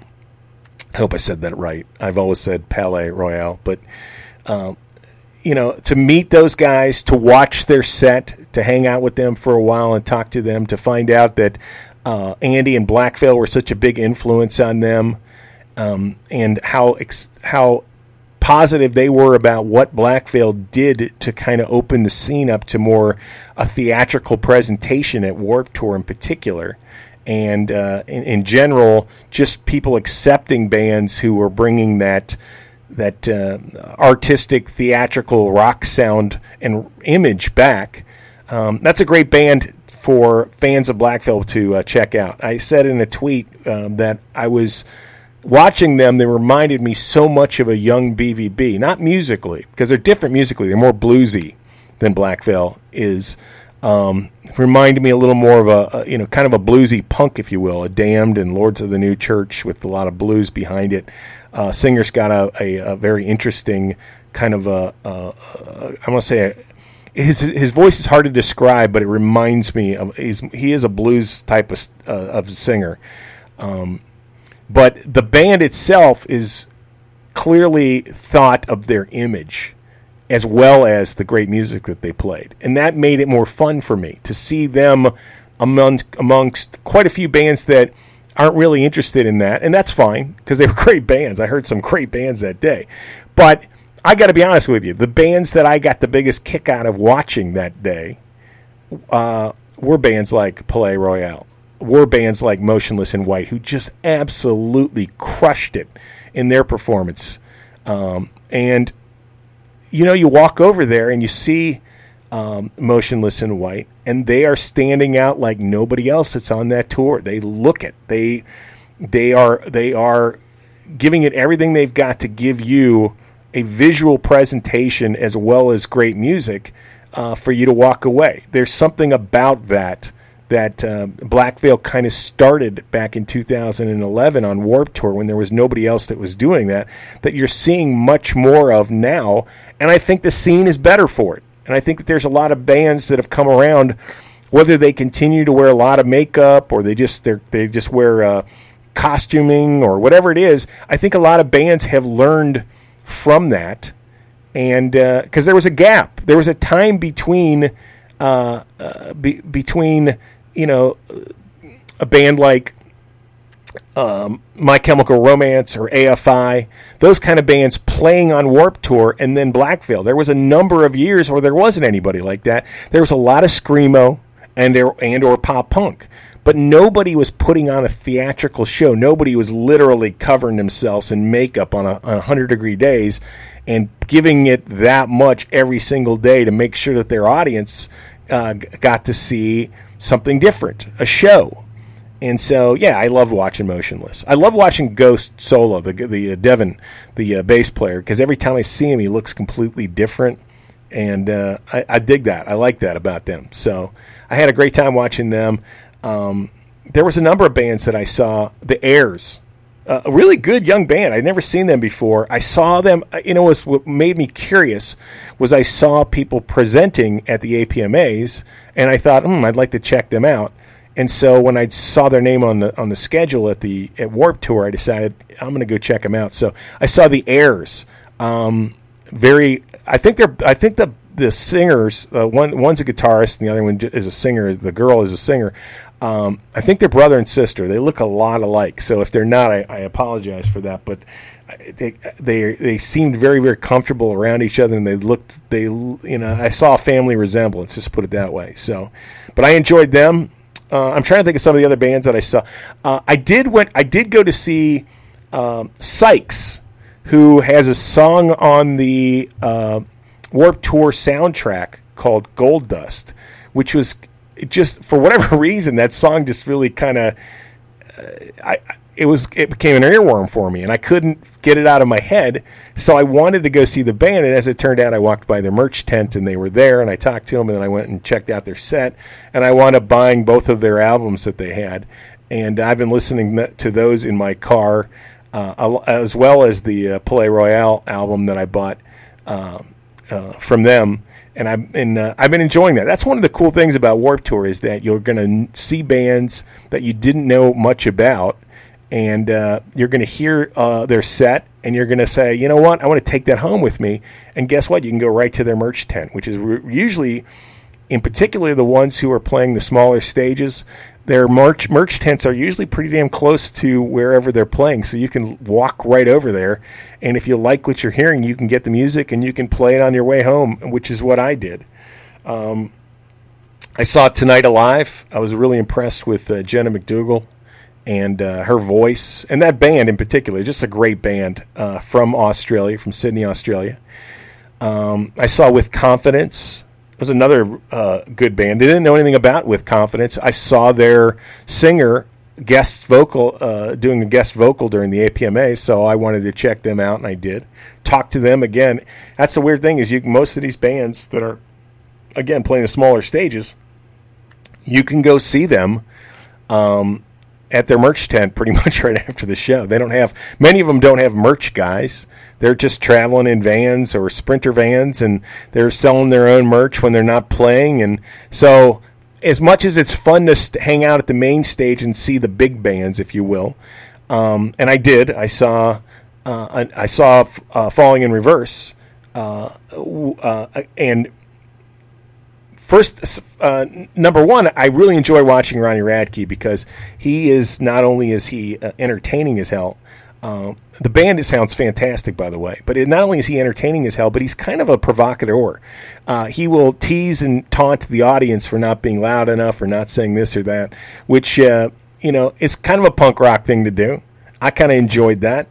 I hope I said that right. I've always said Palaye Royale, but um, you know, to meet those guys, to watch their set, to hang out with them for a while and talk to them, to find out that uh, Andy and Black Veil were such a big influence on them, um, and how ex- how positive they were about what Black Veil did to kind of open the scene up to more a theatrical presentation at Warp Tour in particular. And uh, in, in general, just people accepting bands who were bringing that that uh, artistic, theatrical rock sound and image back. Um, that's a great band for fans of Black Veil to uh, check out. I said in a tweet um, that I was watching them. They reminded me so much of a young BVB, not musically because they're different musically. They're more bluesy than Black Veil is. Um, reminded me a little more of a, a, you know kind of a bluesy punk, if you will, a Damned and Lords of the New Church with a lot of blues behind it. Uh, Singer's got a, a, a, very interesting kind of a, a, I want to say his his voice is hard to describe, but it reminds me of he is a blues type of uh, of singer. Um, but the band itself is clearly thought of their image as well as the great music that they played, and that made it more fun for me to see them among amongst quite a few bands that aren't really interested in that, and that's fine because they were great bands. I heard some great bands that day, but I got to be honest with you, the bands that I got the biggest kick out of watching that day uh, were bands like Palaye Royale, were bands like Motionless in White, who just absolutely crushed it in their performance. Um, and you know, you walk over there and you see um, Motionless in White, and they are standing out like nobody else that's on that tour. They look it. They they are they are giving it everything they've got to give you a visual presentation as well as great music uh, for you to walk away. There's something about that that uh, Black Veil kind of started back in 2011 on Warp Tour when there was nobody else that was doing that, that you're seeing much more of now. And I think the scene is better for it. And I think that there's a lot of bands that have come around, whether they continue to wear a lot of makeup or they just they just wear uh, costuming or whatever it is. I think a lot of bands have learned from that, and because uh, there was a gap, there was a time between uh, uh, be, between you know a band like um, My Chemical Romance or AFI, those kind of bands playing on Warp Tour, and then Black Veil. There was a number of years where there wasn't anybody like that. There was a lot of screamo and there, and or pop punk, but nobody was putting on a theatrical show. Nobody was literally covering themselves in makeup on a, on 100 degree days and giving it that much every single day to make sure that their audience uh, got to see something different, a show And so, yeah, I love watching Motionless. I love watching Ghost solo, the the uh, Devin, the uh, bass player, because every time I see him, he looks completely different, and uh, I, I, dig that. I like that about them. So I had a great time watching them. Um, there was a number of bands that I saw. The Airs, a really good young band. I'd never seen them before. I saw them. Uh, you know, what made me curious was I saw people presenting at the APMAs, and I thought, hmm, I'd like to check them out. And so when I saw their name on the on the schedule at the at Warp Tour, I decided I'm going to go check them out. So I saw the Airs. Um, very, I think they're. I think the the singers. Uh, one one's a guitarist, and the other one is a singer. The girl is a singer. Um, I think they're brother and sister. They look a lot alike. So if they're not, I, I apologize for that. But they they they seemed very very comfortable around each other, and they looked they you know I saw a family resemblance. Just put it that way. So, but I enjoyed them. Uh, I'm trying to think of some of the other bands that I saw. Uh, I did went. I did go to see um, Sykes, who has a song on the uh, Warp Tour soundtrack called Gold Dust, which was just for whatever reason that song just really kind of. Uh, I it was it became an earworm for me, and I couldn't get it out of my head. So I wanted to go see the band, and as it turned out, I walked by their merch tent, and they were there, and I talked to them, and then I went and checked out their set, and I wound up buying both of their albums that they had, and I've been listening to those in my car, uh, as well as the uh, Palaye Royale album that I bought um, uh, from them. And I've been uh, I've been enjoying that. That's one of the cool things about Warp Tour is that you're going to see bands that you didn't know much about, and uh, you're going to hear uh, their set and you're going to say, you know what, I want to take that home with me. And guess what? You can go right to their merch tent, which is re- usually, in particular, the ones who are playing the smaller stages. Their merch merch tents are usually pretty damn close to wherever they're playing, so you can walk right over there. And if you like what you're hearing, you can get the music and you can play it on your way home, which is what I did. Um, I saw Tonight Alive. I was really impressed with uh, Jenna McDougall and uh, her voice and that band in particular, just a great band uh, from Australia, from Sydney, Australia. Um, I saw with confidence. Was another uh, good band. They didn't know anything about with confidence. I saw their singer guest vocal uh, doing a guest vocal during the APMA, so I wanted to check them out, and I did. Talk to them again. That's the weird thing is you most of these bands that are again playing the smaller stages, you can go see them. Um, at their merch tent pretty much right after the show. They don't have many of them don't have merch guys. They're just traveling in vans or sprinter vans and they're selling their own merch when they're not playing and so as much as it's fun to hang out at the main stage and see the big bands if you will. Um, and I did. I saw uh, I saw uh, Falling in Reverse uh, uh and first, uh, number one, I really enjoy watching Ronnie Radke because he is not only is he uh, entertaining as hell. Um, the band it sounds fantastic, by the way. But it, not only is he entertaining as hell, but he's kind of a provocateur. Uh, he will tease and taunt the audience for not being loud enough or not saying this or that, which uh, you know it's kind of a punk rock thing to do. I kind of enjoyed that.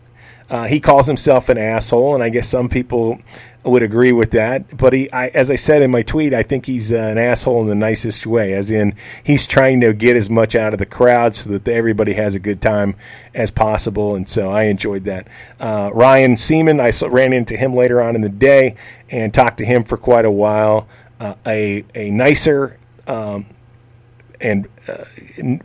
Uh, he calls himself an asshole, and I guess some people would agree with that. But he, I, as I said in my tweet, I think he's uh, an asshole in the nicest way, as in he's trying to get as much out of the crowd so that everybody has a good time as possible. And so I enjoyed that. Uh, Ryan Seaman, I ran into him later on in the day and talked to him for quite a while. Uh, a a nicer um, and uh,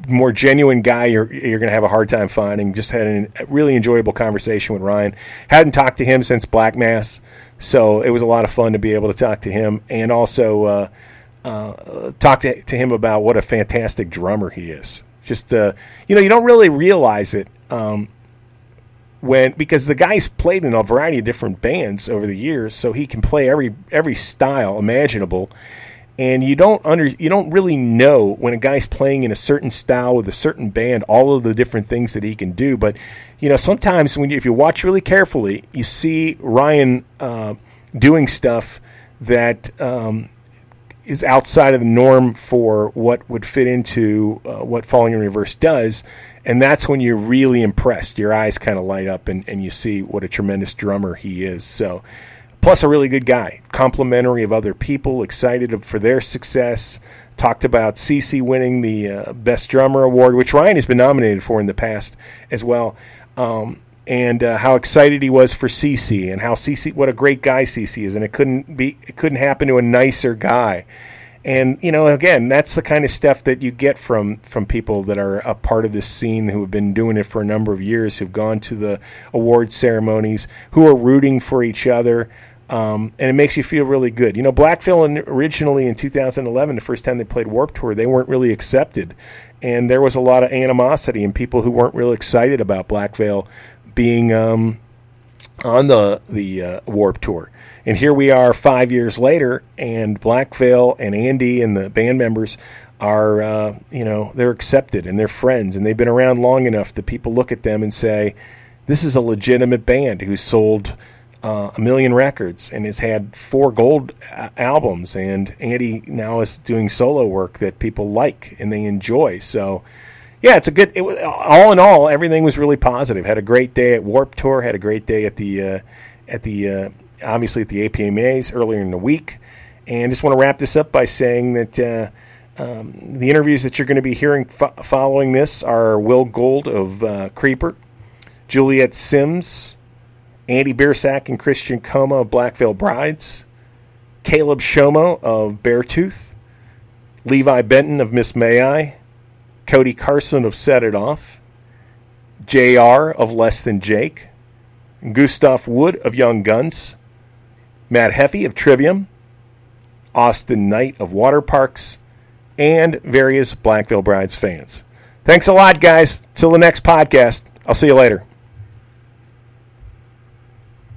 more genuine guy you're you're going to have a hard time finding. Just had a really enjoyable conversation with Ryan. Hadn't talked to him since Black Mass. So it was a lot of fun to be able to talk to him and also uh, uh, talk to, to, him about what a fantastic drummer he is. Just uh, you know, you don't really realize it um, when because the guy's played in a variety of different bands over the years, so he can play every every style imaginable and you don't under you don't really know when a guy's playing in a certain style with a certain band all of the different things that he can do. But you know sometimes when you, if you watch really carefully you see Ryan uh, doing stuff that um, is outside of the norm for what would fit into uh, what falling in reverse does. And that's when you're really impressed. Your eyes kind of light up and, and you see what a tremendous drummer he is. So Plus, a really good guy, complimentary of other people, excited for their success, talked about CC winning the uh, Best Drummer Award, which Ryan has been nominated for in the past as well. Um, and uh, how excited he was for CC and how CC, what a great guy CC is, and it couldn't be, it couldn't happen to a nicer guy. And you know, again, that's the kind of stuff that you get from from people that are a part of this scene who have been doing it for a number of years, who've gone to the award ceremonies, who are rooting for each other. Um, and it makes you feel really good. You know, Black Veil originally in 2011, the first time they played Warped Tour, they weren't really accepted, and there was a lot of animosity and people who weren't real excited about Black Veil being um, on the the uh, Warped Tour. And here we are five years later, and Black Veil and Andy and the band members are, uh, you know, they're accepted and they're friends, and they've been around long enough that people look at them and say, this is a legitimate band who sold uh, a million records and has had four gold a- albums. And Andy now is doing solo work that people like and they enjoy. So, yeah, it's a good. It all in all, everything was really positive. Had a great day at Warped Tour. Had a great day at the uh, at the uh, obviously at the APMAs earlier in the week. And just want to wrap this up by saying that uh, um, the interviews that you're going to be hearing fo- following this are Will Gould of uh, Creeper, Juliet Simms, Andy Biersack and Christian Coma of Black Veil Brides, Caleb Shomo of Beartooth, Levi Benton of Miss May I, Cody Carson of Set It Off, JR of Less Than Jake, Gustav Wood of Young Guns, Matt Heafy of Trivium, Awsten Knight of Waterparks, and various Black Veil Brides fans. Thanks a lot, guys. Till the next podcast. I'll see you later.